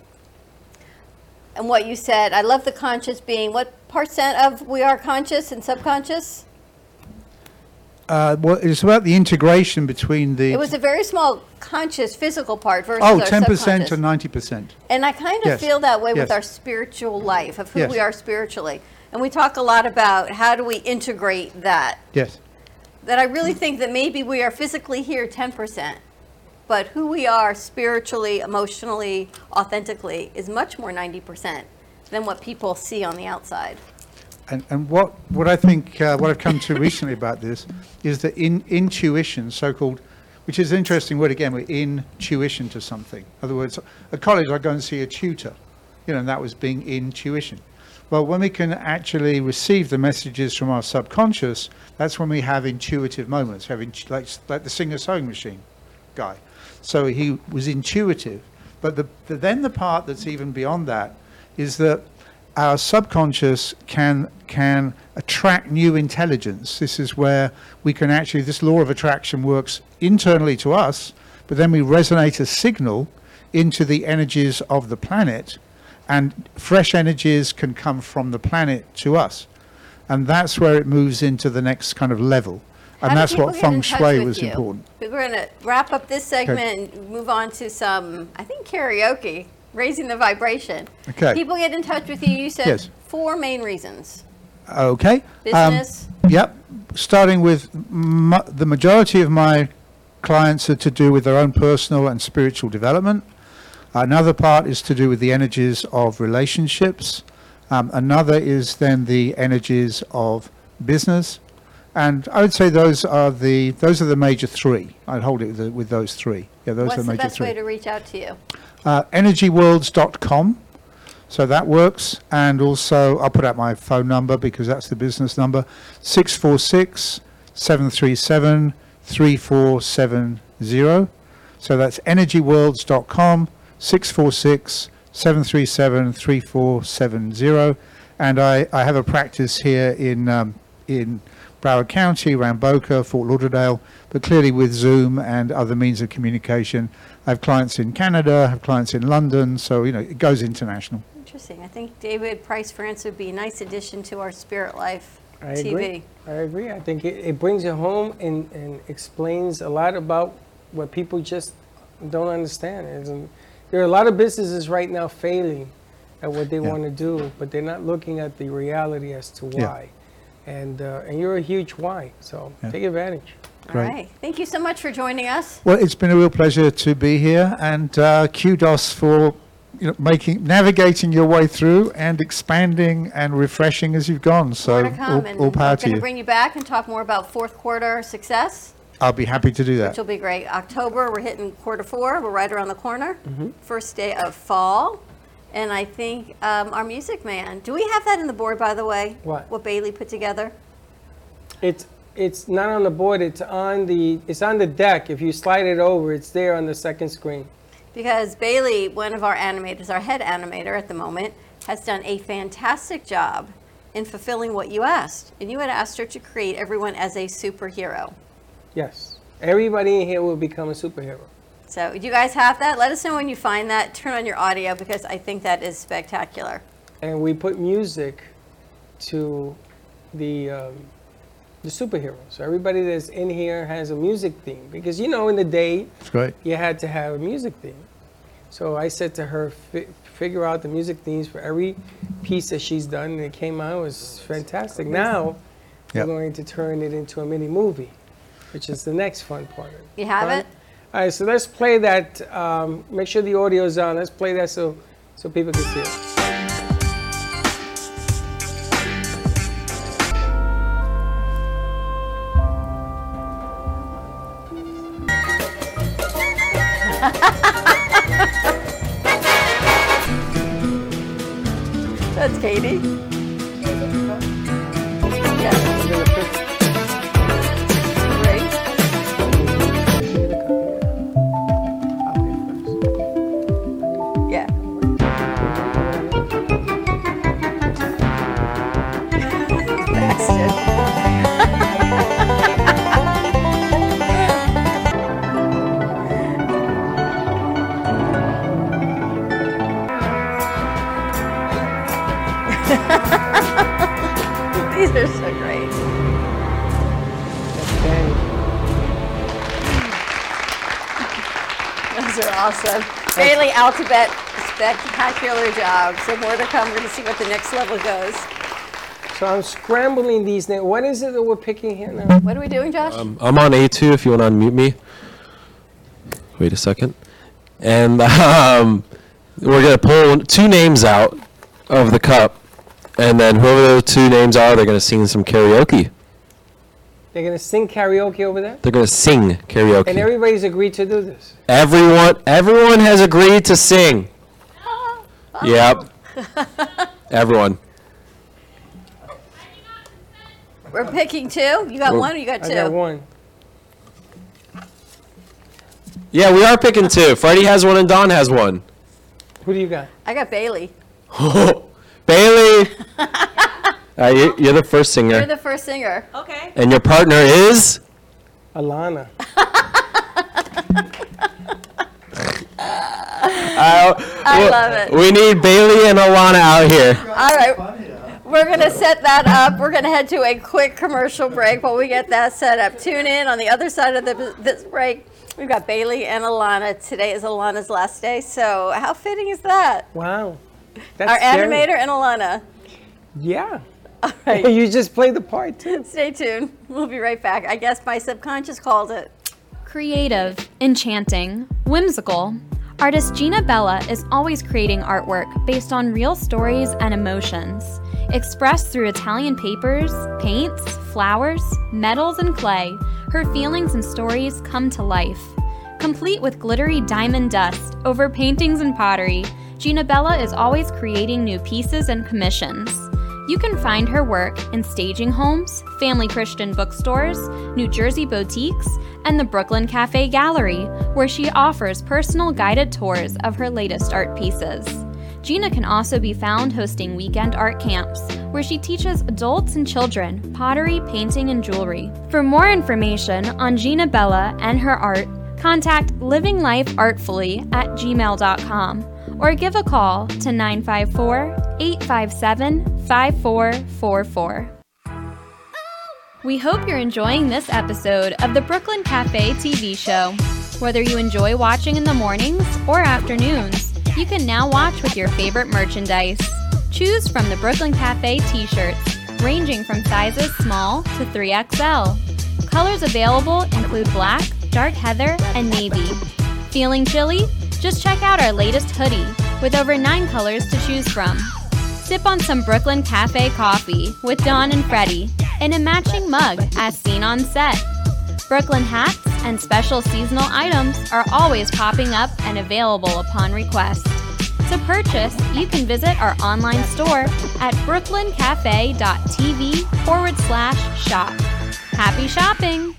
and what you said, I love the conscious being. What percent of we are conscious and subconscious? Uh, well, it's about the integration between the It was a very small conscious physical part versus oh, our 10% subconscious. to 90%. And I kind of Yes. feel that way with our spiritual life, of who Yes. we are spiritually. And we talk a lot about how do we integrate that. Yes. That I really think that maybe we are physically here 10%, but who we are spiritually, emotionally, authentically is much more 90% than what people see on the outside. And, and what, what I think, uh, what I've come to recently about this is that in, intuition, so-called, which is an interesting word again, we're intuition to something. In other words, at college I go and see a tutor, you know, and that was being intuition. Well, when we can actually receive the messages from our subconscious, that's when we have intuitive moments, having like, like the Singer sewing machine guy. So he was intuitive. But the, the, then the part that's even beyond that is that our subconscious can can attract new intelligence. This is where we can actually this law of attraction works internally to us, but then we resonate a signal into the energies of the planet, and fresh energies can come from the planet to us, and that's where it moves into the next kind of level, How and that's what feng shui was you? important. We're going to wrap up this segment and move on to some, I think, karaoke, raising the vibration. Okay. People get in touch with you. You said Yes. four main reasons. Okay. Business. Um, yep. Starting with mu- the majority of my clients are to do with their own personal and spiritual development. Another part is to do with the energies of relationships. Um, another is then the energies of business. And I would say those are the those are the major three. I'd hold it with, the, with those three. Yeah, those What's are the the major best three way to reach out to you? Uh, energyworlds.com. So that works. And also, I'll put out my phone number because that's the business number 646 737 3470. So that's energyworlds.com 646 737 3470. And I, I have a practice here in, um, in Broward County, around Boca, Fort Lauderdale, but clearly with Zoom and other means of communication. I have clients in Canada, I have clients in London, so you know it goes international. Interesting. I think David Price France would be a nice addition to our Spirit Life I TV. agree. I agree. I think it, it brings it home and, and explains a lot about what people just don't understand. It's, um, there are a lot of businesses right now failing at what they Yeah. want to do, but they're not looking at the reality as to Yeah. why. And uh, and you're a huge why, so Yeah. take advantage. All Great. right. Thank you so much for joining us. Well, it's been a real pleasure to be here, and uh, kudos for you know, making navigating your way through and expanding and refreshing as you've gone. So More to come. all, and all we're power to going to you. bring you back and talk more about fourth quarter success, I'll be happy to do that. which will be great. October, we're hitting quarter four. We're right around the corner. Mm-hmm. First day of fall. And I think um, our music man, do we have that in the board, by the way? What? What Bailey put together? It's it's not on the board. It's on the it's on the deck. If you slide it over, it's there on the second screen. Because Bailey, one of our animators, our head animator at the moment, has done a fantastic job in fulfilling what you asked. And you had asked her to create everyone as a superhero. Yes, everybody in here will become a superhero. So, do you guys have that? Let us know when you find that. Turn on your audio because I think that is spectacular. and we put music to the um, the superheroes. So everybody that's in here has a music theme because you know in the day great. you had to have a music theme. So I said to her, figure out the music themes for every piece that she's done, and it came out it was fantastic. Now Yep. we're going to turn it into a mini movie, which is the next fun part. of You have Fun. it? All right, so let's play that. Um, make sure the audio's on. Let's play that so so people can see it. That's Katie. Alphabet, spectacular job. So more to come. We're going to see what the next level goes. So I'm scrambling these names. What is it that we're picking here now? What are we doing, Josh? Um, I'm on A2 if you want to unmute me. Wait a second. And um, we're going to pull two names out of the cup. And then whoever those two names are, they're going to sing some karaoke. They're gonna sing karaoke over there, They're going to sing karaoke. and everybody's agreed to do this. Everyone, everyone has agreed to sing. Yep. Everyone. We're picking two. You got Well, one or you got I two? got one. Yeah, we are picking two. Freddie has one and Dawn has one. Who do you got? I got Bailey. Bailey. Uh, you, you're the first singer. You're the first singer. Okay. and your partner is? Alana. Uh, I w- love it. We need Bailey and Alana out here. All right. We're going to set that up. We're going to head to a quick commercial break while we get that set up. Tune in on the other side of the, this break. We've got Bailey and Alana. Today is Alana's last day, so how fitting is that? Wow. Our scary. animator and Alana. Yeah. All right. you just play the part too. Stay tuned. We'll be right back. I guess my subconscious called it. Creative, enchanting, whimsical. Artist Gina Bella is always creating artwork based on real stories and emotions, expressed through Italian papers, paints, flowers, metals, and clay. Her feelings and stories come to life. Complete with glittery diamond dust over paintings and pottery, Gina Bella is always creating new pieces and commissions. You can find her work in staging homes, family Christian bookstores, New Jersey boutiques, and the Brooklyn Cafe Gallery, where she offers personal guided tours of her latest art pieces. Gina can also be found hosting weekend art camps, where she teaches adults and children pottery, painting, and jewelry. For more information on Gina Bella and her art, contact livinglifeartfully at gmail.com or give a call to 954 857 5444. We hope you're enjoying this episode of the Brooklyn Cafe TV show. Whether you enjoy watching in the mornings or afternoons, you can now watch with your favorite merchandise. Choose from the Brooklyn Cafe t shirts, ranging from sizes small to 3XL. Colors available include black, dark heather, and navy. Feeling chilly? Just check out our latest hoodie with over nine colors to choose from. Sip on some Brooklyn Cafe coffee with Dawn and Freddie in a matching mug as seen on set. Brooklyn hats and special seasonal items are always popping up and available upon request. To purchase, you can visit our online store at brooklyncafe.tv forward slash shop. Happy shopping!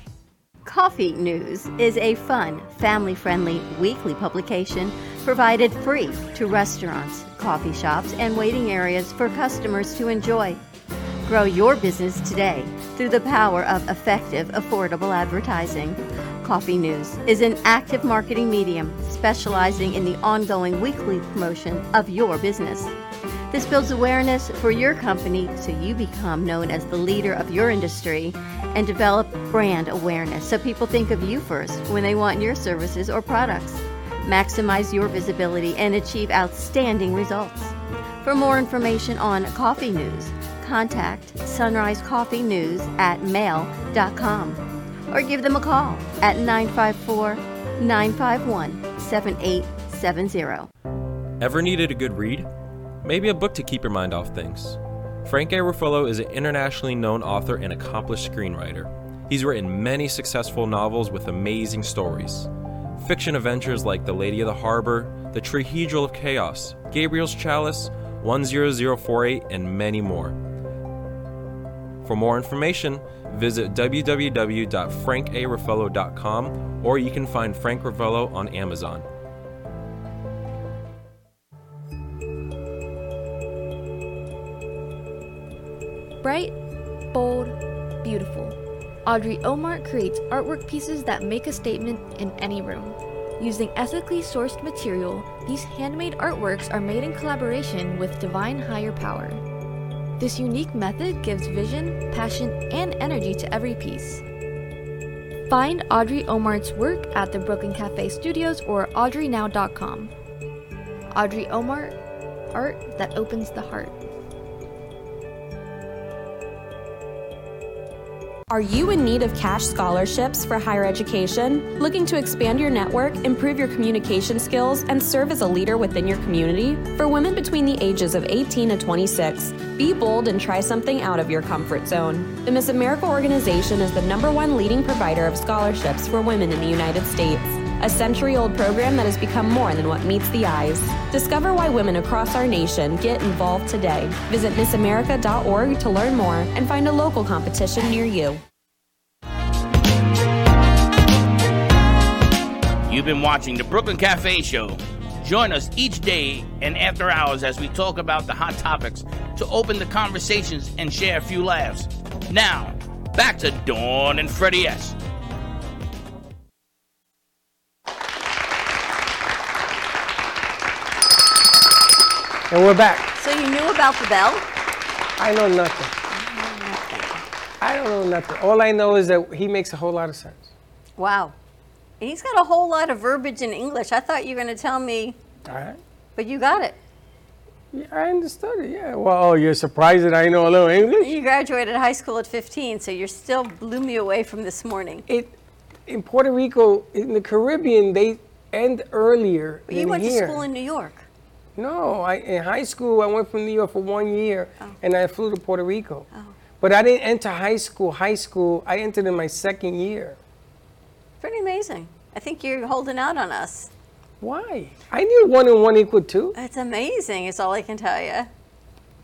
Coffee News is a fun, family friendly weekly publication provided free to restaurants, coffee shops, and waiting areas for customers to enjoy. Grow your business today through the power of effective, affordable advertising. Coffee News is an active marketing medium specializing in the ongoing weekly promotion of your business. This builds awareness for your company so you become known as the leader of your industry and develop brand awareness so people think of you first when they want your services or products. Maximize your visibility and achieve outstanding results. For more information on Coffee News, contact Sunrise Coffee News at mail.com or give them a call at 954 951 7870. Ever needed a good read? Maybe a book to keep your mind off things. Frank A. Ruffalo is an internationally known author and accomplished screenwriter. He's written many successful novels with amazing stories. Fiction adventures like The Lady of the Harbor, The Trihedral of Chaos, Gabriel's Chalice, 10048, and many more. For more information, visit www.frankaruffello.com or you can find Frank Ravello on Amazon. Bright, bold, beautiful. Audrey Omar creates artwork pieces that make a statement in any room. Using ethically sourced material, these handmade artworks are made in collaboration with Divine Higher Power. This unique method gives vision, passion, and energy to every piece. Find Audrey Omar's work at the Brooklyn Cafe Studios or audreynow.com. Audrey Omar, art that opens the heart. Are you in need of cash scholarships for higher education? Looking to expand your network, improve your communication skills, and serve as a leader within your community? For women between the ages of 18 to 26, be bold and try something out of your comfort zone. The Miss America organization is the number one leading provider of scholarships for women in the United States. A century old program that has become more than what meets the eyes. Discover why women across our nation get involved today. Visit missamerica.org to learn more and find a local competition near you. You've been watching the Brooklyn Cafe Show. Join us each day and after hours as we talk about the hot topics to open the conversations and share a few laughs. Now, back to Dawn and Freddie S. And we're back. So you knew about the bell? I know nothing. I don't know nothing. All I know is that he makes a whole lot of sense. Wow. And he's got a whole lot of verbiage in English. I thought you were going to tell me, All right. but you got it. Yeah, I understood it. Yeah. Well, oh, you're surprised that I know a little English? You graduated high school at 15, so you're still blew me away from this morning. It in Puerto Rico, in the Caribbean, they end earlier But you than went here. to school in New York. No, I, in high school, I went from New York for one year, Oh. and I flew to Puerto Rico. Oh. But I didn't enter high school. High school, I entered in my second year. Pretty amazing. I think you're holding out on us. Why? I knew one and one equal two. It's amazing, is all I can tell you.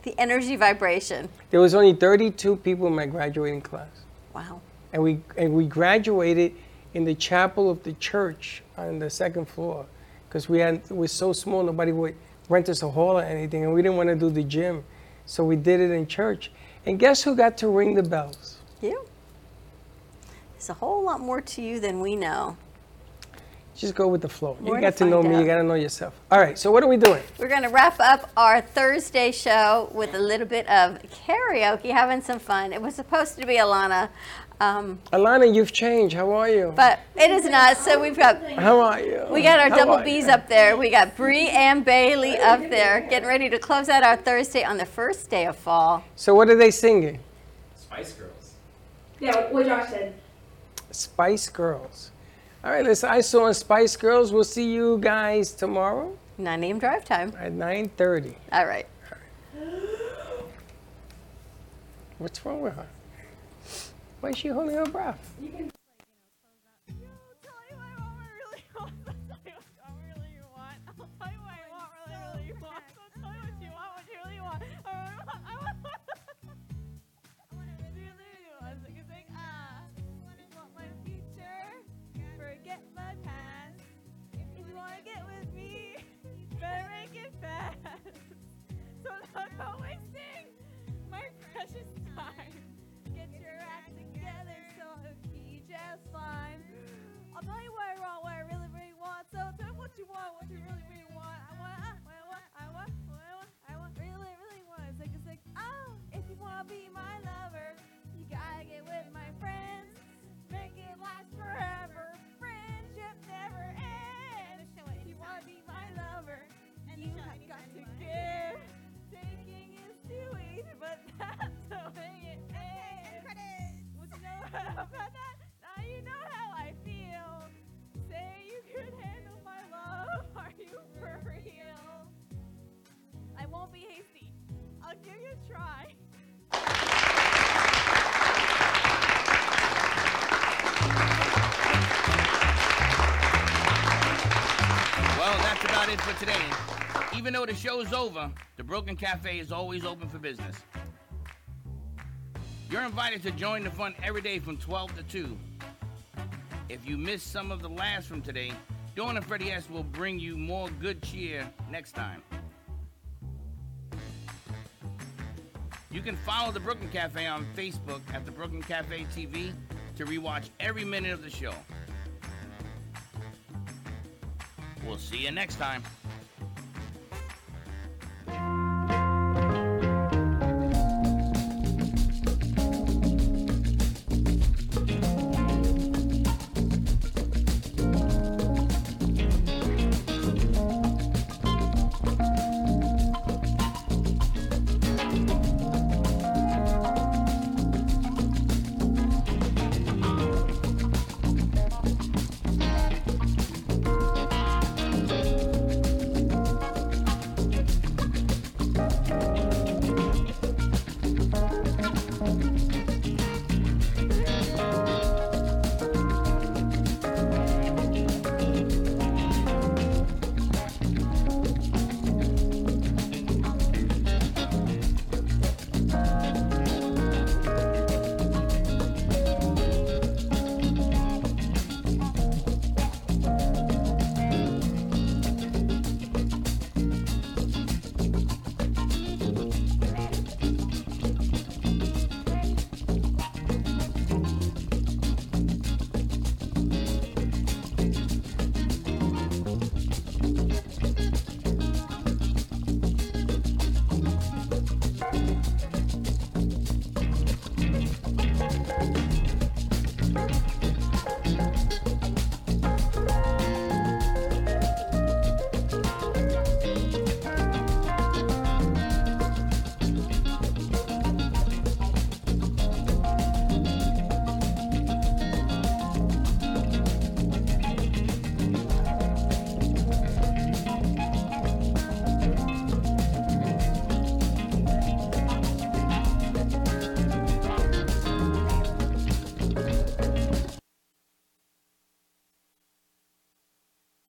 The energy vibration. There was only 32 people in my graduating class, Wow. and we and we graduated in the chapel of the church on the second floor, because we had it was so small nobody would rent us a hall or anything, and we didn't want to do the gym, so we did it in church. And guess who got to ring the bells? You? There's a whole lot more to you than we know. Just go with the flow. More you got to know find me. out. You got to know yourself. All right. So what are we doing? We're going to wrap up our Thursday show with a little bit of karaoke, having some fun. It was supposed to be Alana, um, Alana, you've changed. How are you? but it is not. So we've got How are you? we got our How double B's you? up there. We got Bree and Bailey up there, getting ready to close out our Thursday on the first day of fall. So what are they singing? Spice Girls. Yeah, what Josh said. Spice Girls. All right. Listen, I saw Spice Girls. We'll see you guys tomorrow 9 a.m. drive time. at 9:30. All right. What's wrong with her? Why is she holding her breath? Try. Well, that's about it for today. Even though the show's over, the Brooklyn Cafe is always open for business. You're invited to join the fun every day from 12 to 2. If you missed some of the laughs from today, Dawn and Freddie S will bring you more good cheer next time. You can follow the Brooklyn Cafe on Facebook at the Brooklyn Cafe TV to rewatch every minute of the show. We'll see you next time.